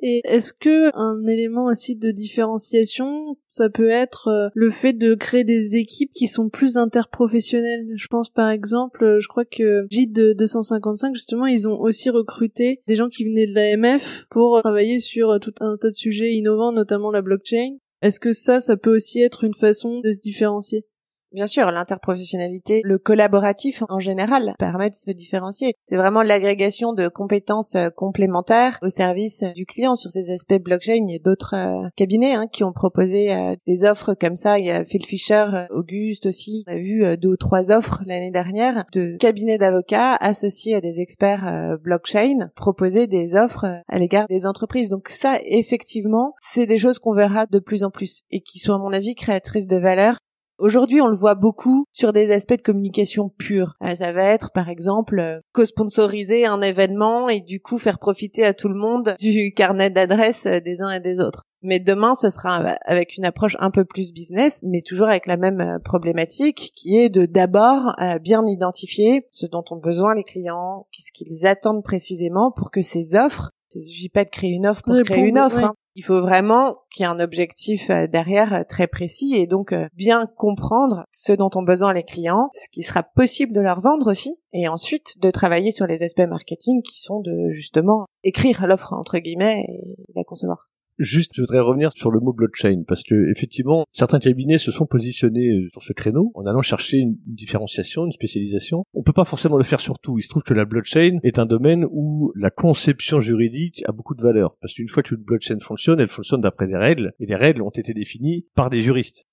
et est-ce que un élément aussi de différenciation, ça peut être euh, le fait de créer des équipes qui sont plus interprofessionnelles? Je pense par exemple, euh, je crois que JIT 255 justement, ils ont aussi recruté des gens qui venaient de l'AMF pour travailler sur euh, tout un tas de sujets innovants, notamment la blockchain. Est-ce que ça, ça peut aussi être une façon de se différencier? Bien sûr, l'interprofessionnalité, le collaboratif en général permet de se différencier. C'est vraiment l'agrégation de compétences euh, complémentaires au service du client sur ces aspects blockchain. Il y a d'autres euh, cabinets hein, qui ont proposé euh, des offres comme ça. Il y a Phil Fisher, Auguste aussi. On a vu deux ou trois offres l'année dernière de cabinets d'avocats associés à des experts blockchain proposer des offres à l'égard des entreprises. Donc ça, effectivement, c'est des choses qu'on verra de plus en plus et qui sont à mon avis créatrices de valeur Aujourd'hui, on le voit beaucoup sur des aspects de communication pure. Euh, ça va être, par exemple, euh, co-sponsoriser un événement et du coup faire profiter à tout le monde du carnet d'adresses euh, des uns et des autres. Mais demain, ce sera avec une approche un peu plus business, mais toujours avec la même problématique, qui est de d'abord bien identifier ce dont ont besoin les clients, qu'est-ce qu'ils attendent précisément pour que ces offres, il s'agit pas de créer une offre pour créer une offre, hein. Il faut vraiment qu'il y ait un objectif euh, derrière euh, très précis et donc euh, bien comprendre ce dont ont besoin les clients, ce qui sera possible de leur vendre aussi, et ensuite de travailler sur les aspects marketing qui sont de justement écrire l'offre entre guillemets et la concevoir. Juste, je voudrais revenir sur le mot blockchain parce que effectivement, certains cabinets se sont positionnés euh, sur ce créneau en allant chercher une différenciation, une spécialisation. On peut pas forcément le faire sur tout. Il se trouve que la blockchain est un domaine où la conception juridique a beaucoup de valeur parce qu'une fois qu'une blockchain fonctionne, elle fonctionne d'après des règles et les règles ont été définies par des juristes.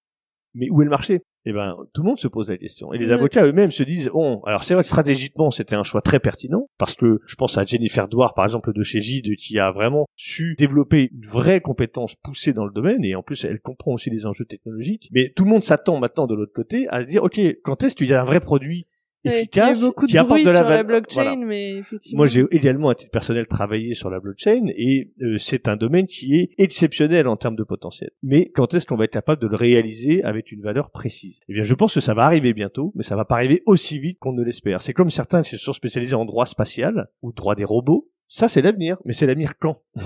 Mais où est le marché? Eh ben, tout le monde se pose la question. Et les avocats eux-mêmes se disent, bon, alors c'est vrai que stratégiquement, c'était un choix très pertinent, parce que je pense à Jennifer Douard, par exemple, de chez Gide, qui a vraiment su développer une vraie compétence poussée dans le domaine, et en plus, elle comprend aussi les enjeux technologiques. Mais tout le monde s'attend maintenant de l'autre côté à se dire, ok, quand est-ce qu'il y a un vrai produit efficace Il y a beaucoup qui de apporte bruit de la sur la valeur blockchain, Voilà. mais effectivement. Moi, j'ai également, à titre personnel, travaillé sur la blockchain et euh, c'est un domaine qui est exceptionnel en termes de potentiel. Mais quand est-ce qu'on va être capable de le réaliser avec une valeur précise? Eh bien, je pense que ça va arriver bientôt, mais ça va pas arriver aussi vite qu'on ne l'espère. C'est comme certains qui se sont spécialisés en droit spatial ou droit des robots. Ça, c'est l'avenir, mais c'est l'avenir quand?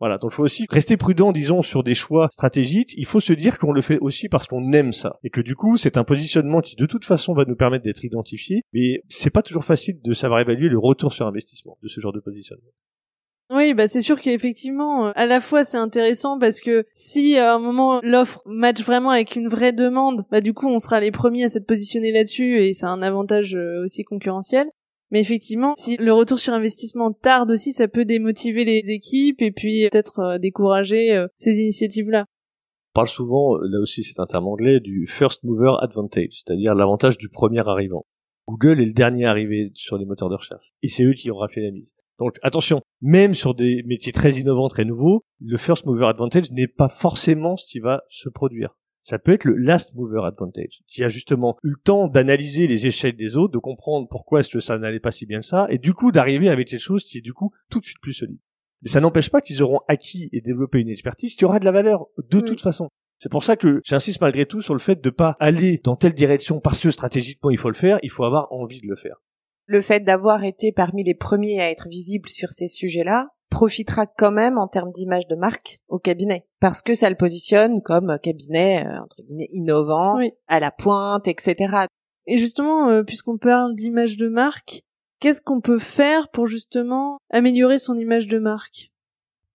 Voilà, donc il faut aussi rester prudent, disons, sur des choix stratégiques. Il faut se dire qu'on le fait aussi parce qu'on aime ça. Et que du coup, c'est un positionnement qui, de toute façon, va nous permettre d'être identifiés. Mais c'est pas toujours facile de savoir évaluer le retour sur investissement de ce genre de positionnement. Oui, bah c'est sûr qu'effectivement, euh, à la fois c'est intéressant parce que si à un moment l'offre match vraiment avec une vraie demande, bah du coup on sera les premiers à s'être positionnés là-dessus et c'est un avantage euh, aussi concurrentiel. Mais effectivement, si le retour sur investissement tarde aussi, ça peut démotiver les équipes et puis peut-être euh, décourager euh, ces initiatives-là. On parle souvent, là aussi c'est un terme anglais, du first mover advantage, c'est-à-dire l'avantage du premier arrivant. Google est le dernier arrivé sur les moteurs de recherche. Et c'est eux qui ont raflé la mise. Donc attention, même sur des métiers très innovants, très nouveaux, le first mover advantage n'est pas forcément ce qui va se produire. Ça peut être le last mover advantage, qui a justement eu le temps d'analyser les échelles des autres, de comprendre pourquoi est-ce que ça n'allait pas si bien que ça, et du coup d'arriver avec quelque chose qui est du coup tout de suite plus solide. Mais ça n'empêche pas qu'ils auront acquis et développé une expertise qui aura de la valeur de Oui. toute façon. C'est pour ça que j'insiste malgré tout sur le fait de pas aller dans telle direction parce que stratégiquement il faut le faire, il faut avoir envie de le faire. Le fait d'avoir été parmi les premiers à être visible sur ces sujets-là profitera quand même en termes d'image de marque au cabinet parce que ça le positionne comme cabinet euh, entre guillemets innovant, Oui. à la pointe, etc. Et justement, euh, puisqu'on parle d'image de marque, qu'est-ce qu'on peut faire pour justement améliorer son image de marque?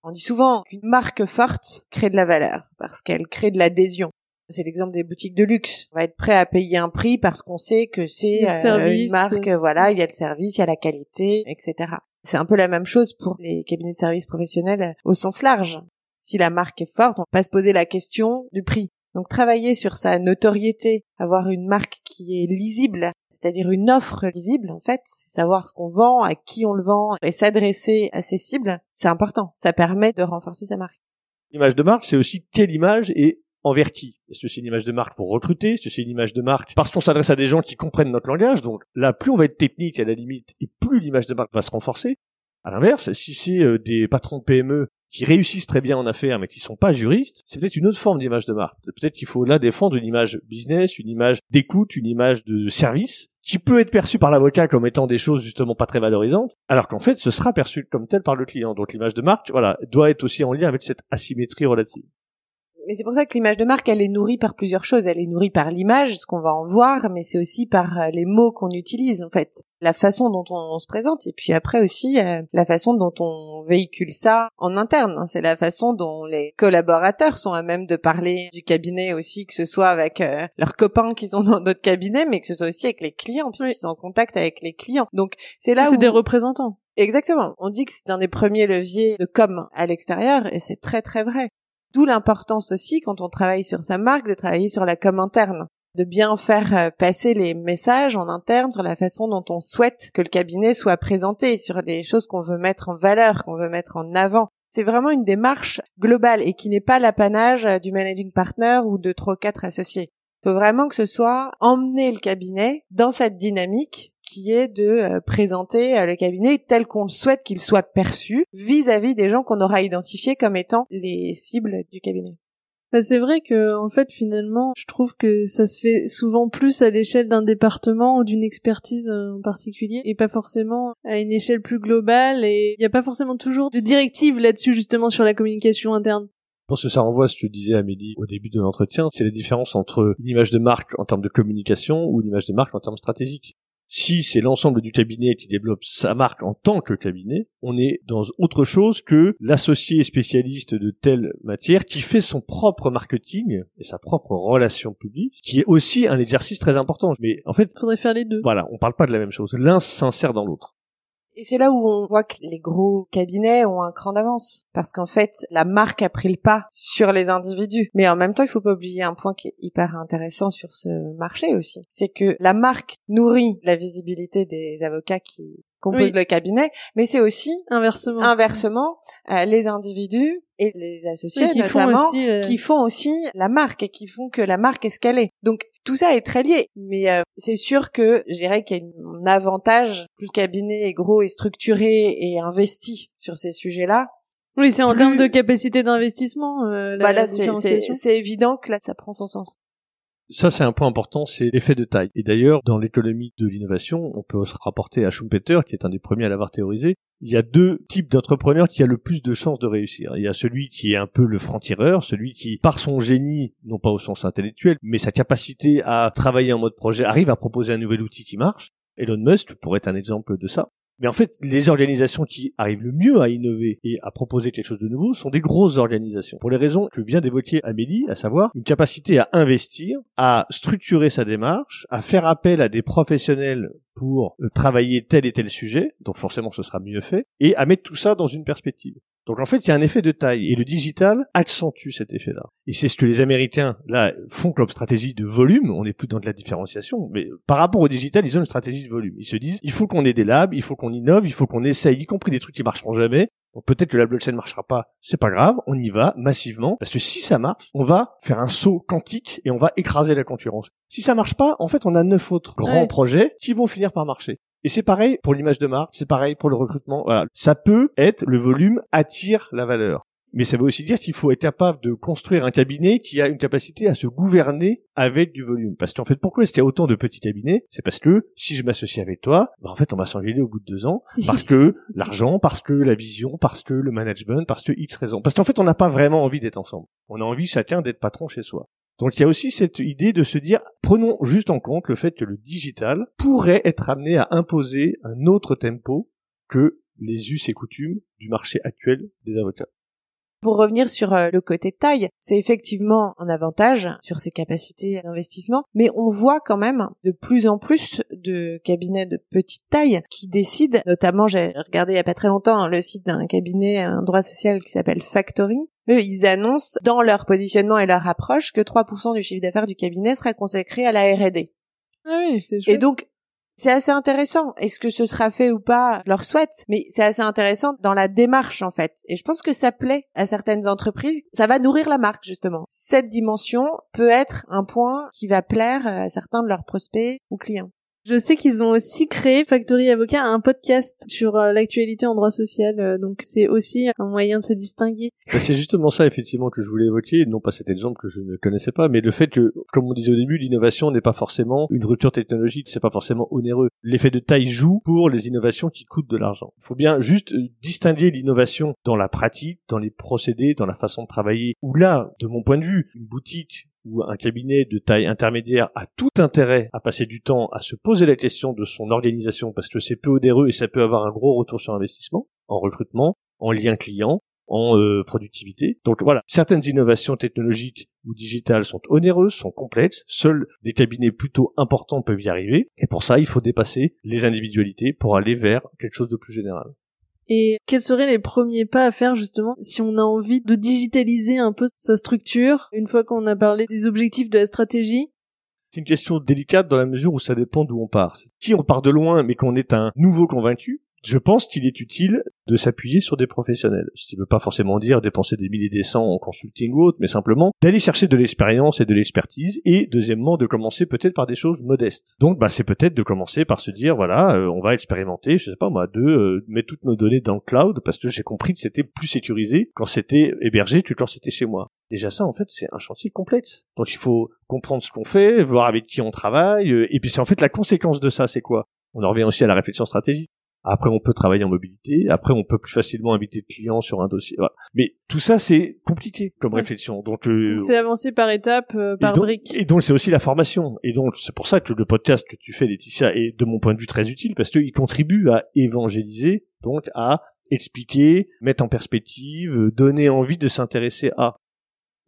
On dit souvent qu'une marque forte crée de la valeur parce qu'elle crée de l'adhésion. C'est l'exemple des boutiques de luxe. On va être prêt à payer un prix parce qu'on sait que c'est euh, service. une marque, voilà, il y a le service, il y a la qualité, etc. C'est un peu la même chose pour les cabinets de services professionnels au sens large. Si la marque est forte, on va se poser la question du prix. Donc travailler sur sa notoriété, avoir une marque qui est lisible, c'est-à-dire une offre lisible en fait, c'est savoir ce qu'on vend, à qui on le vend et s'adresser à ses cibles, c'est important. Ça permet de renforcer sa marque. L'image de marque, c'est aussi quelle image est envers qui? Est-ce que c'est une image de marque pour recruter? Est-ce que c'est une image de marque parce qu'on s'adresse à des gens qui comprennent notre langage? Donc là, plus on va être technique à la limite, et plus l'image de marque va se renforcer. À l'inverse, si c'est euh, des patrons de PME qui réussissent très bien en affaires mais qui sont pas juristes, c'est peut-être une autre forme d'image de marque. Peut-être qu'il faut là défendre une image business, une image d'écoute, une image de service qui peut être perçue par l'avocat comme étant des choses justement pas très valorisantes, alors qu'en fait ce sera perçu comme tel par le client. Donc l'image de marque, voilà, doit être aussi en lien avec cette asymétrie relative. Mais c'est pour ça que l'image de marque, elle est nourrie par plusieurs choses. Elle est nourrie par l'image, ce qu'on va en voir, mais c'est aussi par euh, les mots qu'on utilise, en fait. La façon dont on se présente, et puis après aussi euh, la façon dont on véhicule ça en interne. hein. C'est la façon dont les collaborateurs sont à même de parler du cabinet aussi, que ce soit avec euh, leurs copains qui sont dans d'autres cabinets, mais que ce soit aussi avec les clients, puisqu'ils Oui. sont en contact avec les clients. Donc c'est là C'est où... des représentants. Exactement. On dit que c'est un des premiers leviers de com à l'extérieur et c'est très très vrai. D'où l'importance aussi quand on travaille sur sa marque de travailler sur la com interne, de bien faire euh, passer les messages en interne sur la façon dont on souhaite que le cabinet soit présenté, sur les choses qu'on veut mettre en valeur, qu'on veut mettre en avant. C'est vraiment une démarche globale et qui n'est pas l'apanage euh, du managing partner ou de trois ou quatre associés. Faut vraiment que ce soit emmener le cabinet dans cette dynamique qui est de euh, présenter euh, le cabinet tel qu'on souhaite qu'il soit perçu vis-à-vis des gens qu'on aura identifiés comme étant les cibles du cabinet. Bah, c'est vrai que en fait finalement, je trouve que ça se fait souvent plus à l'échelle d'un département ou d'une expertise euh, en particulier et pas forcément à une échelle plus globale et il n'y a pas forcément toujours de directives là-dessus justement sur la communication interne. Je pense que ça renvoie à ce que disait Amélie au début de l'entretien, c'est la différence entre une image de marque en termes de communication ou une image de marque en termes stratégiques. Si c'est l'ensemble du cabinet qui développe sa marque en tant que cabinet, on est dans autre chose que l'associé spécialiste de telle matière qui fait son propre marketing et sa propre relation publique, qui est aussi un exercice très important. Mais en fait, Faudrait faire les deux. voilà, on parle pas de la même chose. L'un s'insère dans l'autre. Et c'est là où on voit que les gros cabinets ont un cran d'avance. Parce qu'en fait, la marque a pris le pas sur les individus. Mais en même temps, il faut pas oublier un point qui est hyper intéressant sur ce marché aussi. C'est que la marque nourrit la visibilité des avocats qui composent le cabinet, mais c'est aussi inversement, inversement euh, les individus et les associés notamment euh, qui font aussi la marque et qui font que la marque est ce qu'elle est. Donc tout ça est très lié, mais euh, c'est sûr que je dirais qu'il y a un avantage plus le cabinet est gros et structuré et investi sur ces sujets-là. Oui, c'est en termes de capacité d'investissement. Euh, bah là, c'est évident que là, ça prend son sens. Ça, c'est un point important, c'est l'effet de taille. Et d'ailleurs, dans l'économie de l'innovation, on peut se rapporter à Schumpeter, qui est un des premiers à l'avoir théorisé. Il y a deux types d'entrepreneurs qui a le plus de chances de réussir. Il y a celui qui est un peu le franc-tireur, celui qui, par son génie, non pas au sens intellectuel, mais sa capacité à travailler en mode projet, arrive à proposer un nouvel outil qui marche. Elon Musk pourrait être un exemple de ça. Mais en fait, les organisations qui arrivent le mieux à innover et à proposer quelque chose de nouveau sont des grosses organisations. Pour les raisons que vient d'évoquer Amélie, à savoir une capacité à investir, à structurer sa démarche, à faire appel à des professionnels pour travailler tel et tel sujet, donc forcément ce sera mieux fait, et à mettre tout ça dans une perspective. Donc en fait, il y a un effet de taille et le digital accentue cet effet-là. Et c'est ce que les Américains là font comme stratégie de volume. On n'est plus dans de la différenciation, mais par rapport au digital, ils ont une stratégie de volume. Ils se disent, il faut qu'on ait des labs, il faut qu'on innove, il faut qu'on essaye, y compris des trucs qui marcheront jamais. Donc peut-être que la blockchain ne marchera pas, c'est pas grave, on y va massivement parce que si ça marche, on va faire un saut quantique et on va écraser la concurrence. Si ça marche pas, en fait, on a neuf autres grands projets qui vont finir par marcher. Et c'est pareil pour l'image de marque, c'est pareil pour le recrutement. Voilà. Ça peut être le volume attire la valeur. Mais ça veut aussi dire qu'il faut être capable de construire un cabinet qui a une capacité à se gouverner avec du volume. Parce qu'en fait, pourquoi est-ce qu'il y a autant de petits cabinets? C'est parce que si je m'associe avec toi, bah en fait, on va s'engueuler au bout de deux ans. Parce que l'argent, parce que la vision, parce que le management, parce que X raisons. Parce qu'en fait, on n'a pas vraiment envie d'être ensemble. On a envie chacun d'être patron chez soi. Donc il y a aussi cette idée de se dire, prenons juste en compte le fait que le digital pourrait être amené à imposer un autre tempo que les us et coutumes du marché actuel des avocats. Pour revenir sur euh, le côté taille, c'est effectivement un avantage sur ses capacités d'investissement, mais on voit quand même de plus en plus de cabinets de petite taille qui décident, notamment j'ai regardé il y a pas très longtemps le site d'un cabinet, un droit social qui s'appelle Factory, eux, ils annoncent dans leur positionnement et leur approche que 3% du chiffre d'affaires du cabinet sera consacré à la R&D. Ah oui, c'est Et donc, c'est assez intéressant. Est-ce que ce sera fait ou pas, leur souhaite, mais c'est assez intéressant dans la démarche en fait. Et je pense que ça plaît à certaines entreprises. Ça va nourrir la marque justement. Cette dimension peut être un point qui va plaire à certains de leurs prospects ou clients. Je sais qu'ils ont aussi créé Factory Avocat un podcast sur euh, l'actualité en droit social, euh, donc c'est aussi un moyen de se distinguer. Bah, c'est justement ça effectivement que je voulais évoquer, non pas cet exemple que je ne connaissais pas, mais le fait que, comme on disait au début, l'innovation n'est pas forcément une rupture technologique, c'est pas forcément onéreux. L'effet de taille joue pour les innovations qui coûtent de l'argent. Il faut bien juste euh, distinguer l'innovation dans la pratique, dans les procédés, dans la façon de travailler, ou là, de mon point de vue, une boutique où un cabinet de taille intermédiaire a tout intérêt à passer du temps à se poser la question de son organisation parce que c'est peu onéreux et ça peut avoir un gros retour sur investissement en recrutement, en lien client, en euh, productivité. Donc voilà, certaines innovations technologiques ou digitales sont onéreuses, sont complexes, seuls des cabinets plutôt importants peuvent y arriver, et pour ça il faut dépasser les individualités pour aller vers quelque chose de plus général. Et quels seraient les premiers pas à faire justement si on a envie de digitaliser un peu sa structure une fois qu'on a parlé des objectifs de la stratégie? C'est une question délicate dans la mesure où ça dépend d'où on part. Si on part de loin mais qu'on est un nouveau convaincu, je pense qu'il est utile de s'appuyer sur des professionnels. Ce qui ne veut pas forcément dire dépenser des milliers des cents en consulting ou autre, mais simplement d'aller chercher de l'expérience et de l'expertise, et deuxièmement de commencer peut-être par des choses modestes. Donc bah c'est peut-être de commencer par se dire voilà, euh, on va expérimenter, je sais pas moi, de euh, mettre toutes nos données dans le cloud parce que j'ai compris que c'était plus sécurisé quand c'était hébergé que quand c'était chez moi. Déjà ça en fait c'est un chantier complexe. Donc il faut comprendre ce qu'on fait, voir avec qui on travaille, euh, et puis c'est en fait la conséquence de ça c'est quoi? On en revient aussi à la réflexion stratégique. Après, on peut travailler en mobilité. Après, on peut plus facilement inviter le client sur un dossier. Voilà. Mais tout ça, c'est compliqué comme réflexion. Donc, euh, c'est avancer par étapes, euh, par briques. Et donc, c'est aussi la formation. Et donc, c'est pour ça que le podcast que tu fais, Laetitia, est de mon point de vue très utile parce qu'il contribue à évangéliser, donc à expliquer, mettre en perspective, donner envie de s'intéresser à.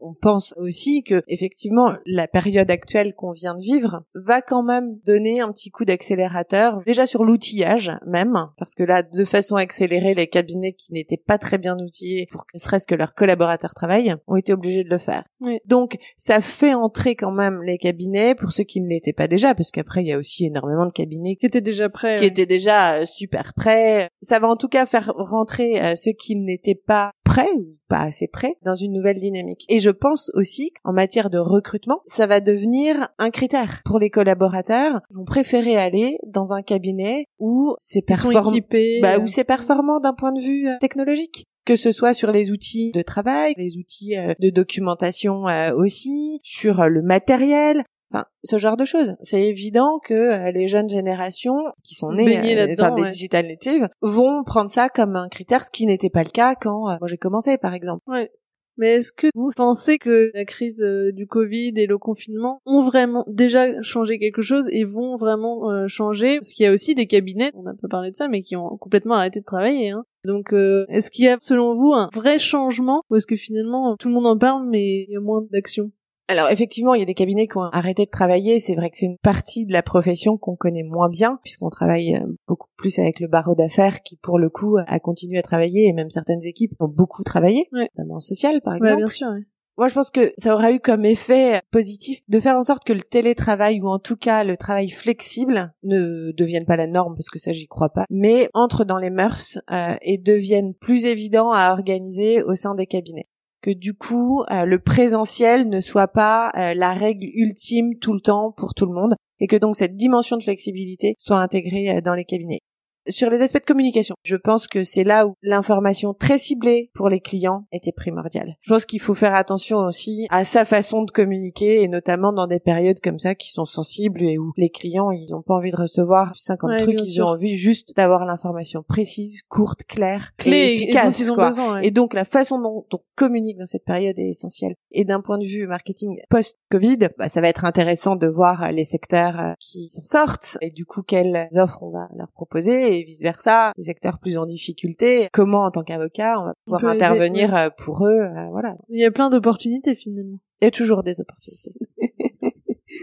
On pense aussi que effectivement la période actuelle qu'on vient de vivre va quand même donner un petit coup d'accélérateur déjà sur l'outillage même parce que là de façon accélérée les cabinets qui n'étaient pas très bien outillés pour que ne serait-ce que leurs collaborateurs travaillent ont été obligés de le faire. Oui. Donc ça fait entrer quand même les cabinets pour ceux qui ne l'étaient pas déjà parce qu'après il y a aussi énormément de cabinets Qui était déjà prêt. qui étaient déjà euh, super prêts. Ça va en tout cas faire rentrer euh, ceux qui n'étaient pas prêts ou pas assez prêts dans une nouvelle dynamique. Et je pense aussi qu'en matière de recrutement, ça va devenir un critère pour les collaborateurs. Ils vont préférer aller dans un cabinet où c'est équipés. bah, où c'est performant d'un point de vue euh, technologique que ce soit sur les outils de travail, les outils euh, de documentation euh, aussi, sur le matériel, enfin ce genre de choses. C'est évident que euh, les jeunes générations qui sont nées, euh, enfin des ouais. digital natives, vont prendre ça comme un critère, ce qui n'était pas le cas quand euh, j'ai commencé par exemple. Ouais. Mais est-ce que vous pensez que la crise euh, du Covid et le confinement ont vraiment déjà changé quelque chose et vont vraiment euh, changer? Parce qu'il y a aussi des cabinets, on n'a pas parlé de ça, mais qui ont complètement arrêté de travailler. Hein. Donc, euh, est-ce qu'il y a, selon vous, un vrai changement ou est-ce que finalement tout le monde en parle, mais il y a moins d'action Alors effectivement, il y a des cabinets qui ont arrêté de travailler. C'est vrai que c'est une partie de la profession qu'on connaît moins bien, puisqu'on travaille euh, beaucoup plus avec le barreau d'affaires qui, pour le coup, a continué à travailler, et même certaines équipes ont beaucoup travaillé, Ouais. notamment en social, par Ouais, exemple. bien sûr. ouais. Moi, je pense que ça aura eu comme effet positif de faire en sorte que le télétravail ou en tout cas le travail flexible ne devienne pas la norme parce que ça, j'y crois pas, mais entre dans les mœurs euh, et devienne plus évident à organiser au sein des cabinets. Que du coup, euh, le présentiel ne soit pas euh, la règle ultime tout le temps pour tout le monde et que donc cette dimension de flexibilité soit intégrée euh, dans les cabinets. Sur les aspects de communication, je pense que c'est là où l'information très ciblée pour les clients était primordiale. Je pense qu'il faut faire attention aussi à sa façon de communiquer et notamment dans des périodes comme ça qui sont sensibles et où les clients, ils ont pas envie de recevoir 50 Ouais, trucs, ils sûr. ont envie juste d'avoir l'information précise, courte, claire, Clé et et efficace, ils ont quoi. besoin. ouais. Et donc la façon dont on communique dans cette période est essentielle. Et d'un point de vue marketing post-Covid, bah, ça va être intéressant de voir euh, les secteurs euh, qui s'en sortent et du coup quelles offres on va leur proposer et vice versa. Les secteurs plus en difficulté, comment en tant qu'avocat on va pouvoir intervenir euh, pour eux. euh, voilà, Il y a plein d'opportunités finalement. il y a toujours des opportunités.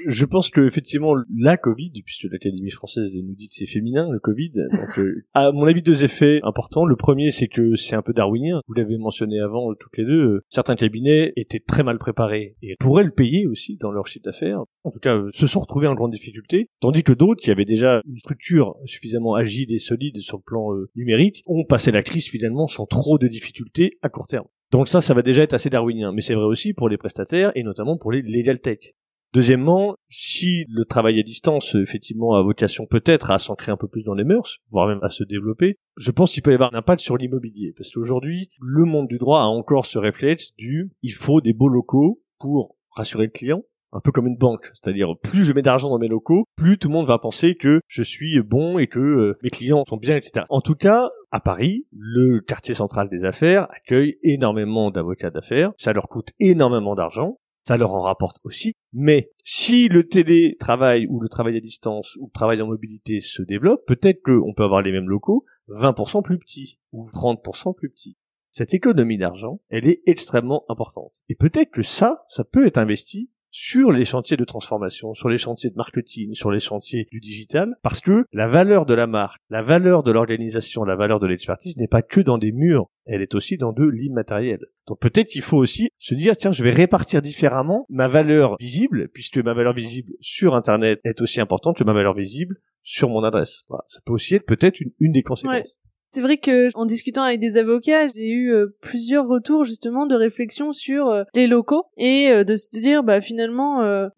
Je pense que effectivement la Covid, puisque l'Académie française nous dit que c'est féminin le Covid, donc euh, à mon avis deux effets importants. Le premier c'est que c'est un peu darwinien. Vous l'avez mentionné avant toutes les deux. certains cabinets étaient très mal préparés et pourraient le payer aussi dans leur chiffre d'affaires. En tout cas, euh, se sont retrouvés en grande difficulté, tandis que d'autres qui avaient déjà une structure suffisamment agile et solide sur le plan euh, numérique ont passé la crise finalement sans trop de difficultés à court terme. Donc ça, ça va déjà être assez darwinien. Mais c'est vrai aussi pour les prestataires et notamment pour les legal tech. Deuxièmement, si le travail à distance, effectivement, a vocation peut-être à s'ancrer un peu plus dans les mœurs, voire même à se développer, je pense qu'il peut y avoir un impact sur l'immobilier. Parce qu'aujourd'hui, le monde du droit a encore ce réflexe du il faut des beaux locaux pour rassurer le client, un peu comme une banque. C'est-à-dire, plus je mets d'argent dans mes locaux, plus tout le monde va penser que je suis bon et que euh, mes clients sont bien, etc. En tout cas, à Paris, le quartier central des affaires accueille énormément d'avocats d'affaires. Ça leur coûte énormément d'argent ça leur en rapporte aussi. Mais si le télétravail ou le travail à distance ou le travail en mobilité se développe, peut-être qu'on peut avoir les mêmes locaux 20% plus petits ou 30% plus petits. Cette économie d'argent, elle est extrêmement importante. Et peut-être que ça, ça peut être investi sur les chantiers de transformation, sur les chantiers de marketing, sur les chantiers du digital, parce que la valeur de la marque, la valeur de l'organisation, la valeur de l'expertise n'est pas que dans des murs, elle est aussi dans de l'immatériel. Donc peut-être qu'il faut aussi se dire, tiens, je vais répartir différemment ma valeur visible, puisque ma valeur visible sur Internet est aussi importante que ma valeur visible sur mon adresse. Voilà. Ça peut aussi être peut-être une, une des conséquences. Ouais. C'est vrai que en discutant avec des avocats, j'ai eu euh, plusieurs retours justement de réflexion sur euh, les locaux et euh, de se dire bah finalement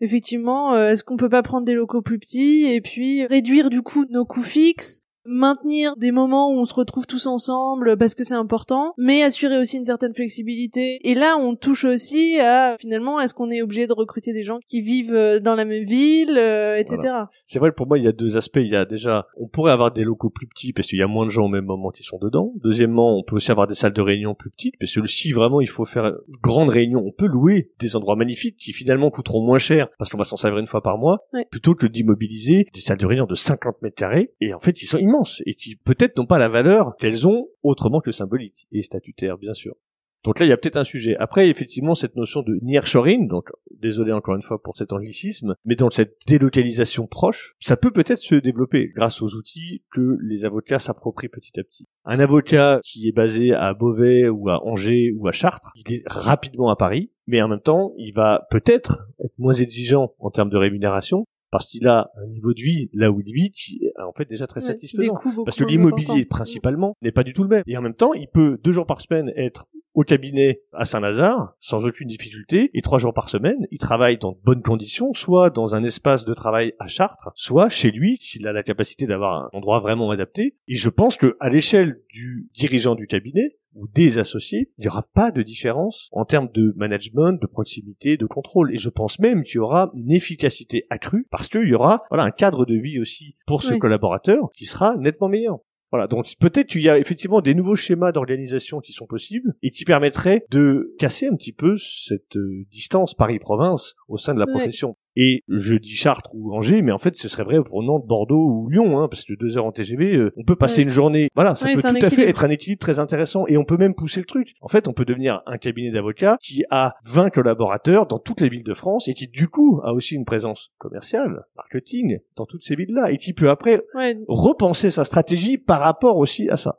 effectivement est-ce qu'on peut pas prendre des locaux plus petits et puis réduire du coup nos coûts fixes maintenir des moments où on se retrouve tous ensemble parce que c'est important, mais assurer aussi une certaine flexibilité. Et là, on touche aussi à finalement, est-ce qu'on est obligé de recruter des gens qui vivent euh, dans la même ville, euh, etc. C'est vrai, pour moi, il y a deux aspects. Il y a déjà, on pourrait avoir des locaux plus petits parce qu'il y a moins de gens au même moment qui sont dedans. Deuxièmement, on peut aussi avoir des salles de réunion plus petites parce que si vraiment il faut faire une grande réunion, on peut louer des endroits magnifiques qui finalement coûteront moins cher parce qu'on va s'en servir une fois par mois Ouais. plutôt que d'immobiliser des salles de réunion de 50 mètres carrés et en fait, ils sont immenses et qui peut-être n'ont pas la valeur qu'elles ont autrement que symbolique et statutaire, bien sûr. Donc là, il y a peut-être un sujet. Après, effectivement, cette notion de nearshoring, donc désolé encore une fois pour cet anglicisme, mais dans cette délocalisation proche, ça peut peut-être se développer grâce aux outils que les avocats s'approprient petit à petit. Un avocat qui est basé à Beauvais ou à Angers ou à Chartres, il est rapidement à Paris, mais en même temps, il va peut-être être moins exigeant en termes de rémunération, parce qu'il a un niveau de vie là où il vit qui en fait déjà très satisfaisant. Parce que l'immobilier principalement n'est pas du tout le même. Et en même temps, il peut deux jours par semaine être au cabinet à Saint-Lazare sans aucune difficulté et trois jours par semaine, il travaille dans de bonnes conditions, soit dans un espace de travail à Chartres, soit chez lui s'il a la capacité d'avoir un endroit vraiment adapté. Et je pense que à l'échelle du dirigeant du cabinet, ou des associés, il n'y aura pas de différence en termes de management, de proximité, de contrôle. Et je pense même qu'il y aura une efficacité accrue parce qu'il y aura voilà un cadre de vie aussi pour ce collaborateur qui sera nettement meilleur. Voilà, donc peut-être qu'il y a effectivement des nouveaux schémas d'organisation qui sont possibles et qui permettraient de casser un petit peu cette euh, distance Paris-Province au sein de la profession. Et je dis Chartres ou Angers, mais en fait, ce serait vrai pour Nantes, Bordeaux ou Lyon, hein, parce que deux heures en TGV, euh, on peut passer une journée. Voilà, ça peut tout à fait être un équilibre très intéressant. Et on peut même pousser le truc. En fait, on peut devenir un cabinet d'avocats qui a 20 collaborateurs dans toutes les villes de France et qui, du coup, a aussi une présence commerciale, marketing, dans toutes ces villes-là, et qui peut après repenser sa stratégie par rapport aussi à ça.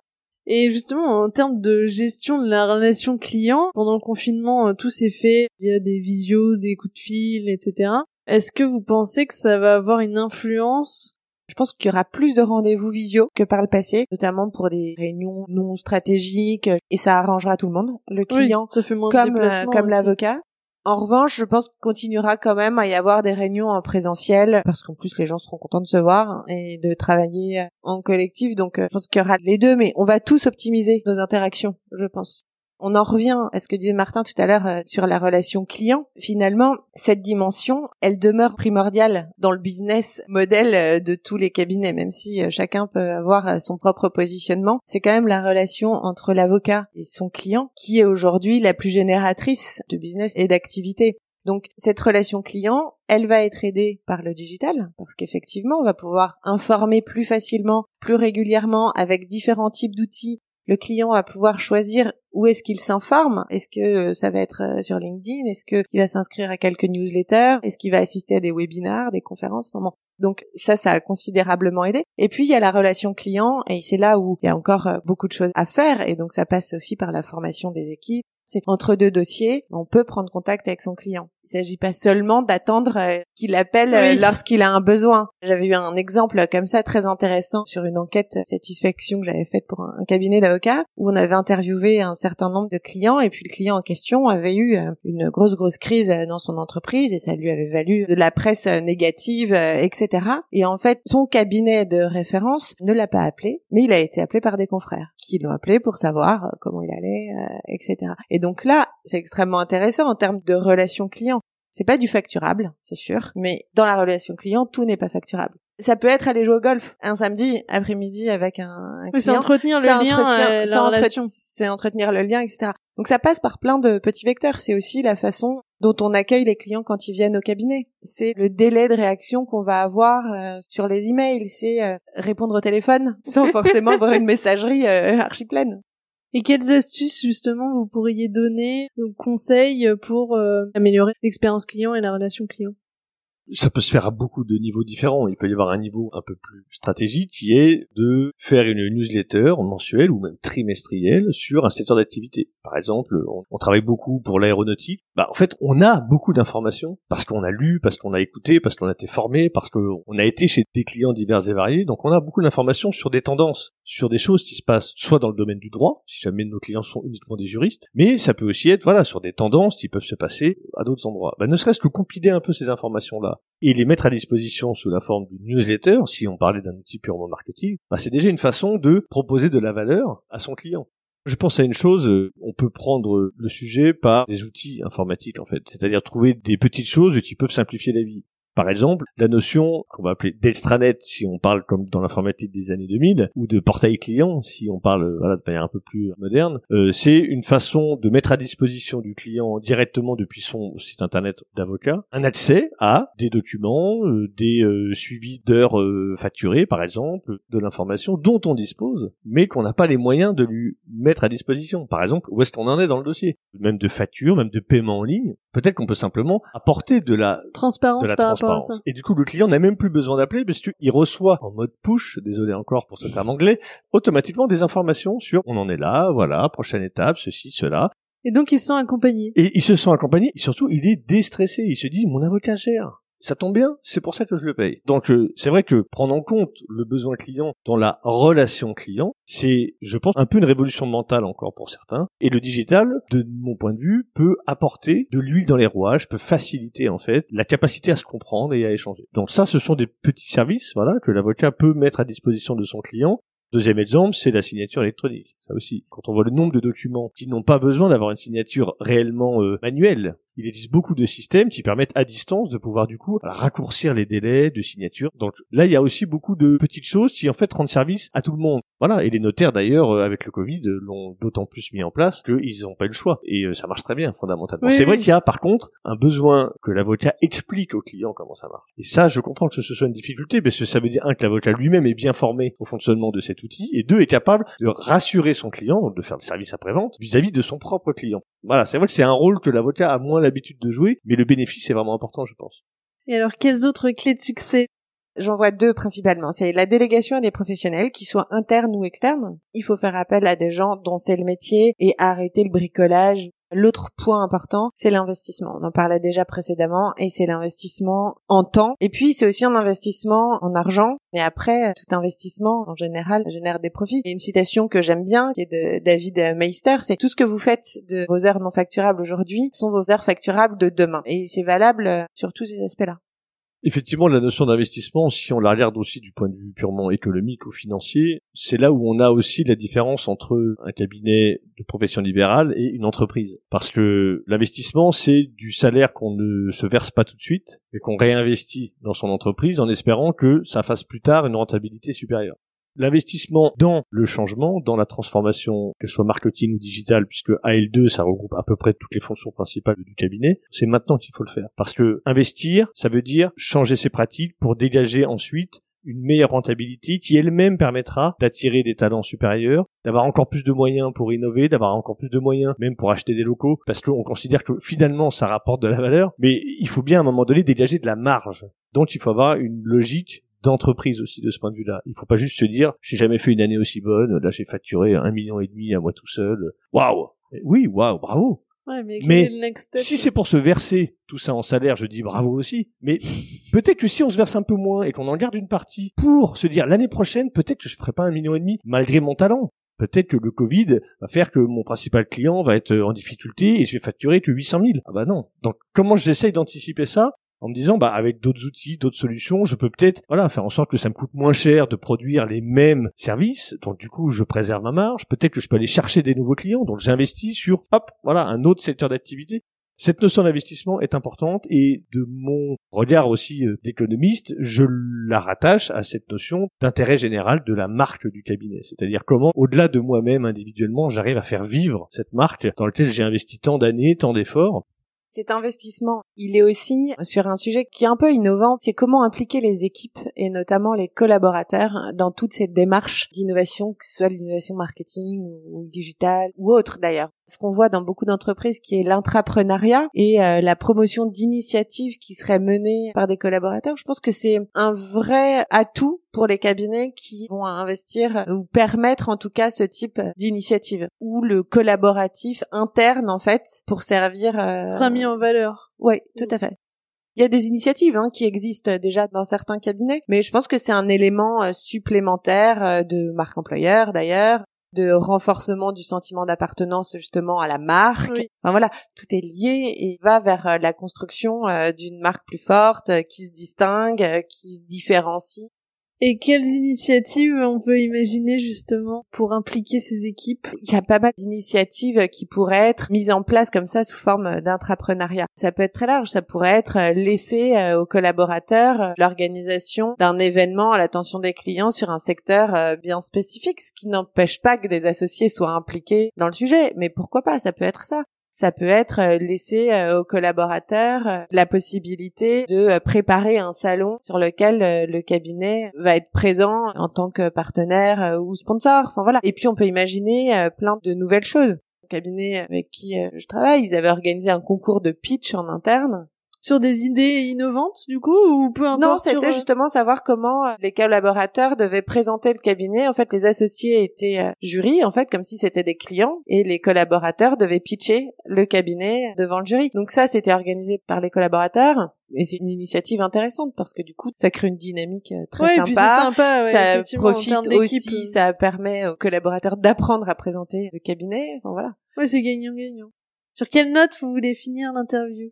Et justement, en termes de gestion de la relation client, pendant le confinement, euh, tout s'est fait via des visios, des coups de fil, etc. Est-ce que vous pensez que ça va avoir une influence? Je pense qu'il y aura plus de rendez-vous visio que par le passé, notamment pour des réunions non stratégiques, et ça arrangera tout le monde, le client ça fait moins comme, euh, comme l'avocat. En revanche, je pense qu'il continuera quand même à y avoir des réunions en présentiel parce qu'en plus les gens seront contents de se voir et de travailler en collectif. Donc euh, je pense qu'il y aura les deux, mais on va tous optimiser nos interactions, je pense. On en revient à ce que disait Martin tout à l'heure euh, sur la relation client. Finalement, cette dimension, elle demeure primordiale dans le business modèle euh, de tous les cabinets, même si euh, chacun peut avoir son propre positionnement. C'est quand même la relation entre l'avocat et son client qui est aujourd'hui la plus génératrice de business et d'activité. Donc cette relation client, elle va être aidée par le digital parce qu'effectivement, on va pouvoir informer plus facilement, plus régulièrement avec différents types d'outils le client va pouvoir choisir où est-ce qu'il s'informe. Est-ce que euh, ça va être euh, sur LinkedIn? Est-ce qu'il va s'inscrire à quelques newsletters? Est-ce qu'il va assister à des webinars, des conférences? Donc ça, ça a considérablement aidé. Et puis il y a la relation client, et c'est là où il y a encore euh, beaucoup de choses à faire, et donc ça passe aussi par la formation des équipes, c'est entre deux dossiers, on peut prendre contact avec son client. Il s'agit pas seulement d'attendre euh, qu'il appelle euh, lorsqu'il a un besoin. J'avais eu un exemple comme ça très intéressant sur une enquête satisfaction que j'avais faite pour un cabinet d'avocats où on avait interviewé un certain nombre de clients et puis le client en question avait eu euh, une grosse grosse crise dans son entreprise et ça lui avait valu de la presse négative, etc. Et en fait, son cabinet de référence ne l'a pas appelé, mais il a été appelé par des confrères qui l'ont appelé pour savoir comment il allait, etc. Et donc là, c'est extrêmement intéressant en termes de relation client. C'est pas du facturable, c'est sûr, mais dans la relation client, tout n'est pas facturable. Ça peut être aller jouer au golf un samedi après-midi avec un, un client. C'est entretenir le lien, euh, la relation. C'est entretenir le lien, etc. Donc ça passe par plein de petits vecteurs. C'est aussi la façon dont on accueille les clients quand ils viennent au cabinet. C'est le délai de réaction qu'on va avoir euh, sur les emails. C'est euh, répondre au téléphone sans forcément avoir une messagerie archi pleine. Et quelles astuces justement vous pourriez donner, ou conseils pour euh, améliorer l'expérience client et la relation client? Ça peut se faire à beaucoup de niveaux différents. Il peut y avoir un niveau un peu plus stratégique qui est de faire une newsletter mensuelle ou même trimestrielle sur un secteur d'activité. Par exemple, on, travaille beaucoup pour l'aéronautique. Bah, en fait, on a beaucoup d'informations parce qu'on a lu, parce qu'on a écouté, parce qu'on a été formé, parce qu'on a été chez des clients divers et variés. Donc, on a beaucoup d'informations sur des tendances, sur des choses qui se passent soit dans le domaine du droit, si jamais nos clients sont uniquement des juristes, mais ça peut aussi être, voilà, sur des tendances qui peuvent se passer à d'autres endroits. Bah, ne serait-ce que compiler un peu ces informations-là et les mettre à disposition sous la forme d'une newsletter, si on parlait d'un outil purement marketing, bah c'est déjà une façon de proposer de la valeur à son client. Je pense à une chose, euh, on peut prendre le sujet par des outils informatiques en fait, c'est-à-dire trouver des petites choses qui peuvent simplifier la vie. Par exemple, la notion qu'on va appeler d'extranet si on parle comme dans l'informatique des années 2000 ou de portail client si on parle euh, de manière un peu plus moderne, euh, c'est une façon de mettre à disposition du client directement depuis son site internet d'avocat un accès à des documents, euh, des suivis d'heures facturées par exemple, de l'information dont on dispose mais qu'on n'a pas les moyens de lui mettre à disposition. Par exemple, où est-ce qu'on en est dans le dossier? Même de factures, même de paiement en ligne. Peut-être qu'on peut simplement apporter de la transparence, de par rapport à ça. Et du coup, le client n'a même plus besoin d'appeler parce qu'il reçoit en mode push, désolé encore pour ce terme anglais, automatiquement des informations sur on en est là, voilà, prochaine étape, ceci, cela. Et donc ils sont accompagnés. Et ils se sont accompagnés, et surtout il est déstressé, il se dit mon avocat gère ça tombe bien, c'est pour ça que je le paye. Donc euh, c'est vrai que prendre en compte le besoin client dans la relation client, c'est, je pense, un peu une révolution mentale encore pour certains. Et le digital, de mon point de vue, peut apporter de l'huile dans les rouages, peut faciliter en fait la capacité à se comprendre et à échanger. Donc ça, ce sont des petits services, voilà, que l'avocat peut mettre à disposition de son client Deuxième exemple, c'est la signature électronique. Ça aussi, quand on voit le nombre de documents qui n'ont pas besoin d'avoir une signature réellement euh, manuelle, il existe beaucoup de systèmes qui permettent à distance de pouvoir du coup raccourcir les délais de signature. Donc là, il y a aussi beaucoup de petites choses qui en fait rendent service à tout le monde. Voilà, et les notaires d'ailleurs euh, avec le Covid l'ont d'autant plus mis en place qu'ils n'ont pas eu le choix et euh, ça marche très bien fondamentalement. c'est vrai qu'il y a par contre un besoin que l'avocat explique au client comment ça marche. Et ça, je comprends que ce soit une difficulté parce que ça veut dire un que l'avocat lui-même est bien formé au fonctionnement de cet outil et deux est capable de rassurer son client, donc de faire le service après-vente vis-à-vis de son propre client. Voilà, c'est vrai que c'est un rôle que l'avocat a moins l'habitude de jouer, mais le bénéfice est vraiment important, je pense. Et alors, quelles autres clés de succès? J'en vois deux principalement. C'est la délégation à des professionnels, qui soient internes ou externes. Il faut faire appel à des gens dont c'est le métier et arrêter le bricolage L'autre point important, c'est l'investissement. On en parlait déjà précédemment et c'est l'investissement en temps. Et puis c'est aussi un investissement en argent. Et après, tout investissement en général génère des profits. Et une citation que j'aime bien, qui est de David Meister, c'est tout ce que vous faites de vos heures non facturables aujourd'hui sont vos heures facturables de demain. Et c'est valable sur tous ces aspects-là. Effectivement, la notion d'investissement, si on la regarde aussi du point de vue purement économique ou financier, c'est là où on a aussi la différence entre un cabinet de profession libérale et une entreprise. Parce que l'investissement, c'est du salaire qu'on ne se verse pas tout de suite, mais qu'on réinvestit dans son entreprise en espérant que ça fasse plus tard une rentabilité supérieure. L'investissement dans le changement, dans la transformation, qu'elle soit marketing ou digital, puisque AL2, ça regroupe à peu près toutes les fonctions principales du cabinet, c'est maintenant qu'il faut le faire. Parce que investir, ça veut dire changer ses pratiques pour dégager ensuite une meilleure rentabilité qui elle-même permettra d'attirer des talents supérieurs, d'avoir encore plus de moyens pour innover, d'avoir encore plus de moyens même pour acheter des locaux, parce qu'on considère que finalement ça rapporte de la valeur, mais il faut bien à un moment donné dégager de la marge. Donc il faut avoir une logique d'entreprise aussi de ce point de vue-là. Il faut pas juste se dire j'ai jamais fait une année aussi bonne, là j'ai facturé un million et demi à moi tout seul. Waouh Oui, waouh, bravo. Ouais, mais, si c'est pour se verser tout ça en salaire, je dis bravo aussi. Mais peut-être que si on se verse un peu moins et qu'on en garde une partie pour se dire l'année prochaine, peut-être que je ferai pas un million et demi malgré mon talent. Peut-être que le Covid va faire que mon principal client va être en difficulté et je vais facturer que 800 000. Ah bah non. Donc comment j'essaye d'anticiper ça? En me disant bah avec d'autres outils, d'autres solutions, je peux peut-être voilà faire en sorte que ça me coûte moins cher de produire les mêmes services. Donc du coup, je préserve ma marge. Peut-être que je peux aller chercher des nouveaux clients. Donc j'investis sur hop voilà un autre secteur d'activité. Cette notion d'investissement est importante et de mon regard aussi euh, d'économiste, je la rattache à cette notion d'intérêt général de la marque du cabinet. C'est-à-dire comment, au-delà de moi-même individuellement, j'arrive à faire vivre cette marque dans laquelle j'ai investi tant d'années, tant d'efforts cet investissement, il est aussi sur un sujet qui est un peu innovant, c'est comment impliquer les équipes et notamment les collaborateurs dans toute cette démarche d'innovation, que ce soit l'innovation marketing ou digital ou autre d'ailleurs ce qu'on voit dans beaucoup d'entreprises qui est l'intrapreneuriat et euh, la promotion d'initiatives qui seraient menées par des collaborateurs. Je pense que c'est un vrai atout pour les cabinets qui vont investir ou permettre en tout cas ce type d'initiative où le collaboratif interne en fait pour servir euh... sera mis en valeur. Oui, tout à fait. Il y a des initiatives hein, qui existent déjà dans certains cabinets, mais je pense que c'est un élément euh, supplémentaire euh, de marque employeur d'ailleurs, de renforcement du sentiment d'appartenance justement à la marque. Enfin voilà, tout est lié et va vers euh, la construction euh, d'une marque plus forte, euh, qui se distingue, qui se différencie. Et quelles initiatives on peut imaginer justement pour impliquer ces équipes? Il y a pas mal d'initiatives qui pourraient être mises en place comme ça sous forme d'intrapreneuriat. Ça peut être très large, ça pourrait être euh, laisser euh, aux collaborateurs euh, l'organisation d'un événement à l'attention des clients sur un secteur bien spécifique, ce qui n'empêche pas que des associés soient impliqués dans le sujet, mais pourquoi pas, ça peut être ça. Ça peut être euh, laisser euh, aux collaborateurs euh, la possibilité de préparer un salon sur lequel le cabinet va être présent en tant que partenaire ou sponsor. Enfin voilà. Et puis on peut imaginer plein de nouvelles choses. Le cabinet avec qui je travaille, ils avaient organisé un concours de pitch en interne sur des idées innovantes du coup ou peu importe Non, c'était euh, justement savoir comment euh, les collaborateurs devaient présenter le cabinet. En fait, les associés étaient euh, jury en fait comme si c'était des clients et les collaborateurs devaient pitcher le cabinet devant le jury. Donc ça, c'était organisé par les collaborateurs et c'est une initiative intéressante parce que du coup ça crée une dynamique très ouais, sympa. Et puis sympa ouais, ça profite aussi, ça permet aux collaborateurs d'apprendre à présenter le cabinet. Enfin, voilà. Ouais, c'est gagnant gagnant. Sur quelle note vous voulez finir l'interview?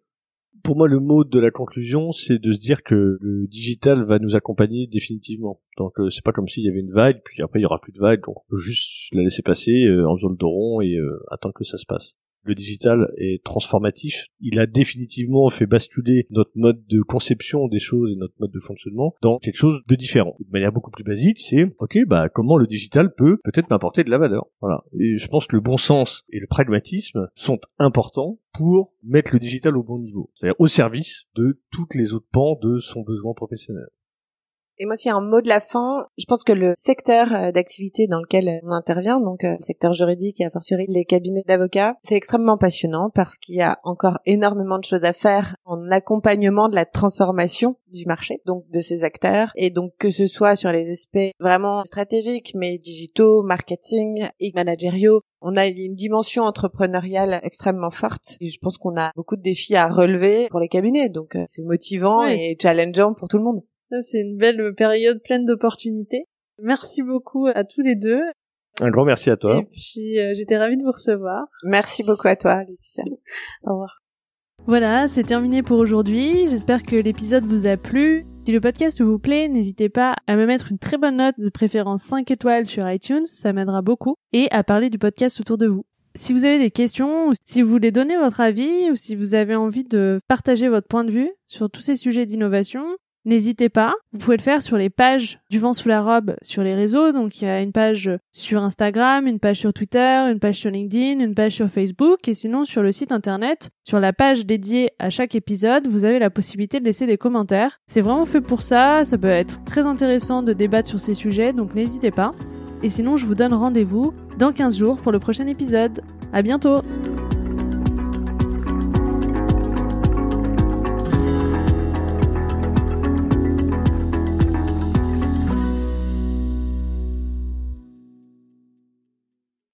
Pour moi, le mot de la conclusion, c'est de se dire que le digital va nous accompagner définitivement. Donc, euh, c'est pas comme s'il y avait une vague, puis après il y aura plus de vague, donc on peut juste la laisser passer euh, en de rond et euh, attendre que ça se passe le digital est transformatif. Il a définitivement fait basculer notre mode de conception des choses et notre mode de fonctionnement dans quelque chose de différent. De manière beaucoup plus basique, c'est ok, bah comment le digital peut peut-être m'apporter de la valeur. Voilà. Et je pense que le bon sens et le pragmatisme sont importants pour mettre le digital au bon niveau, c'est-à-dire au service de toutes les autres pans de son besoin professionnel. Et moi, s'il y a un mot de la fin, je pense que le secteur euh, d'activité dans lequel on intervient, donc euh, le secteur juridique et a fortiori les cabinets d'avocats, c'est extrêmement passionnant parce qu'il y a encore énormément de choses à faire en accompagnement de la transformation du marché, donc de ces acteurs, et donc que ce soit sur les aspects vraiment stratégiques, mais digitaux, marketing et managériaux, on a une dimension entrepreneuriale extrêmement forte. Et je pense qu'on a beaucoup de défis à relever pour les cabinets, donc euh, c'est motivant et challengeant pour tout le monde. C'est une belle période pleine d'opportunités. Merci beaucoup à tous les deux. Un grand merci à toi. Et puis euh, j'étais ravie de vous recevoir. Merci beaucoup à toi, Laetitia. Au revoir. Voilà, c'est terminé pour aujourd'hui. J'espère que l'épisode vous a plu. Si le podcast vous plaît, n'hésitez pas à me mettre une très bonne note, de préférence 5 étoiles sur iTunes, ça m'aidera beaucoup, et à parler du podcast autour de vous. Si vous avez des questions, ou si vous voulez donner votre avis, ou si vous avez envie de partager votre point de vue sur tous ces sujets d'innovation, N'hésitez pas, vous pouvez le faire sur les pages du vent sous la robe sur les réseaux. Donc il y a une page sur Instagram, une page sur Twitter, une page sur LinkedIn, une page sur Facebook et sinon sur le site internet, sur la page dédiée à chaque épisode, vous avez la possibilité de laisser des commentaires. C'est vraiment fait pour ça, ça peut être très intéressant de débattre sur ces sujets, donc n'hésitez pas. Et sinon, je vous donne rendez-vous dans 15 jours pour le prochain épisode. À bientôt!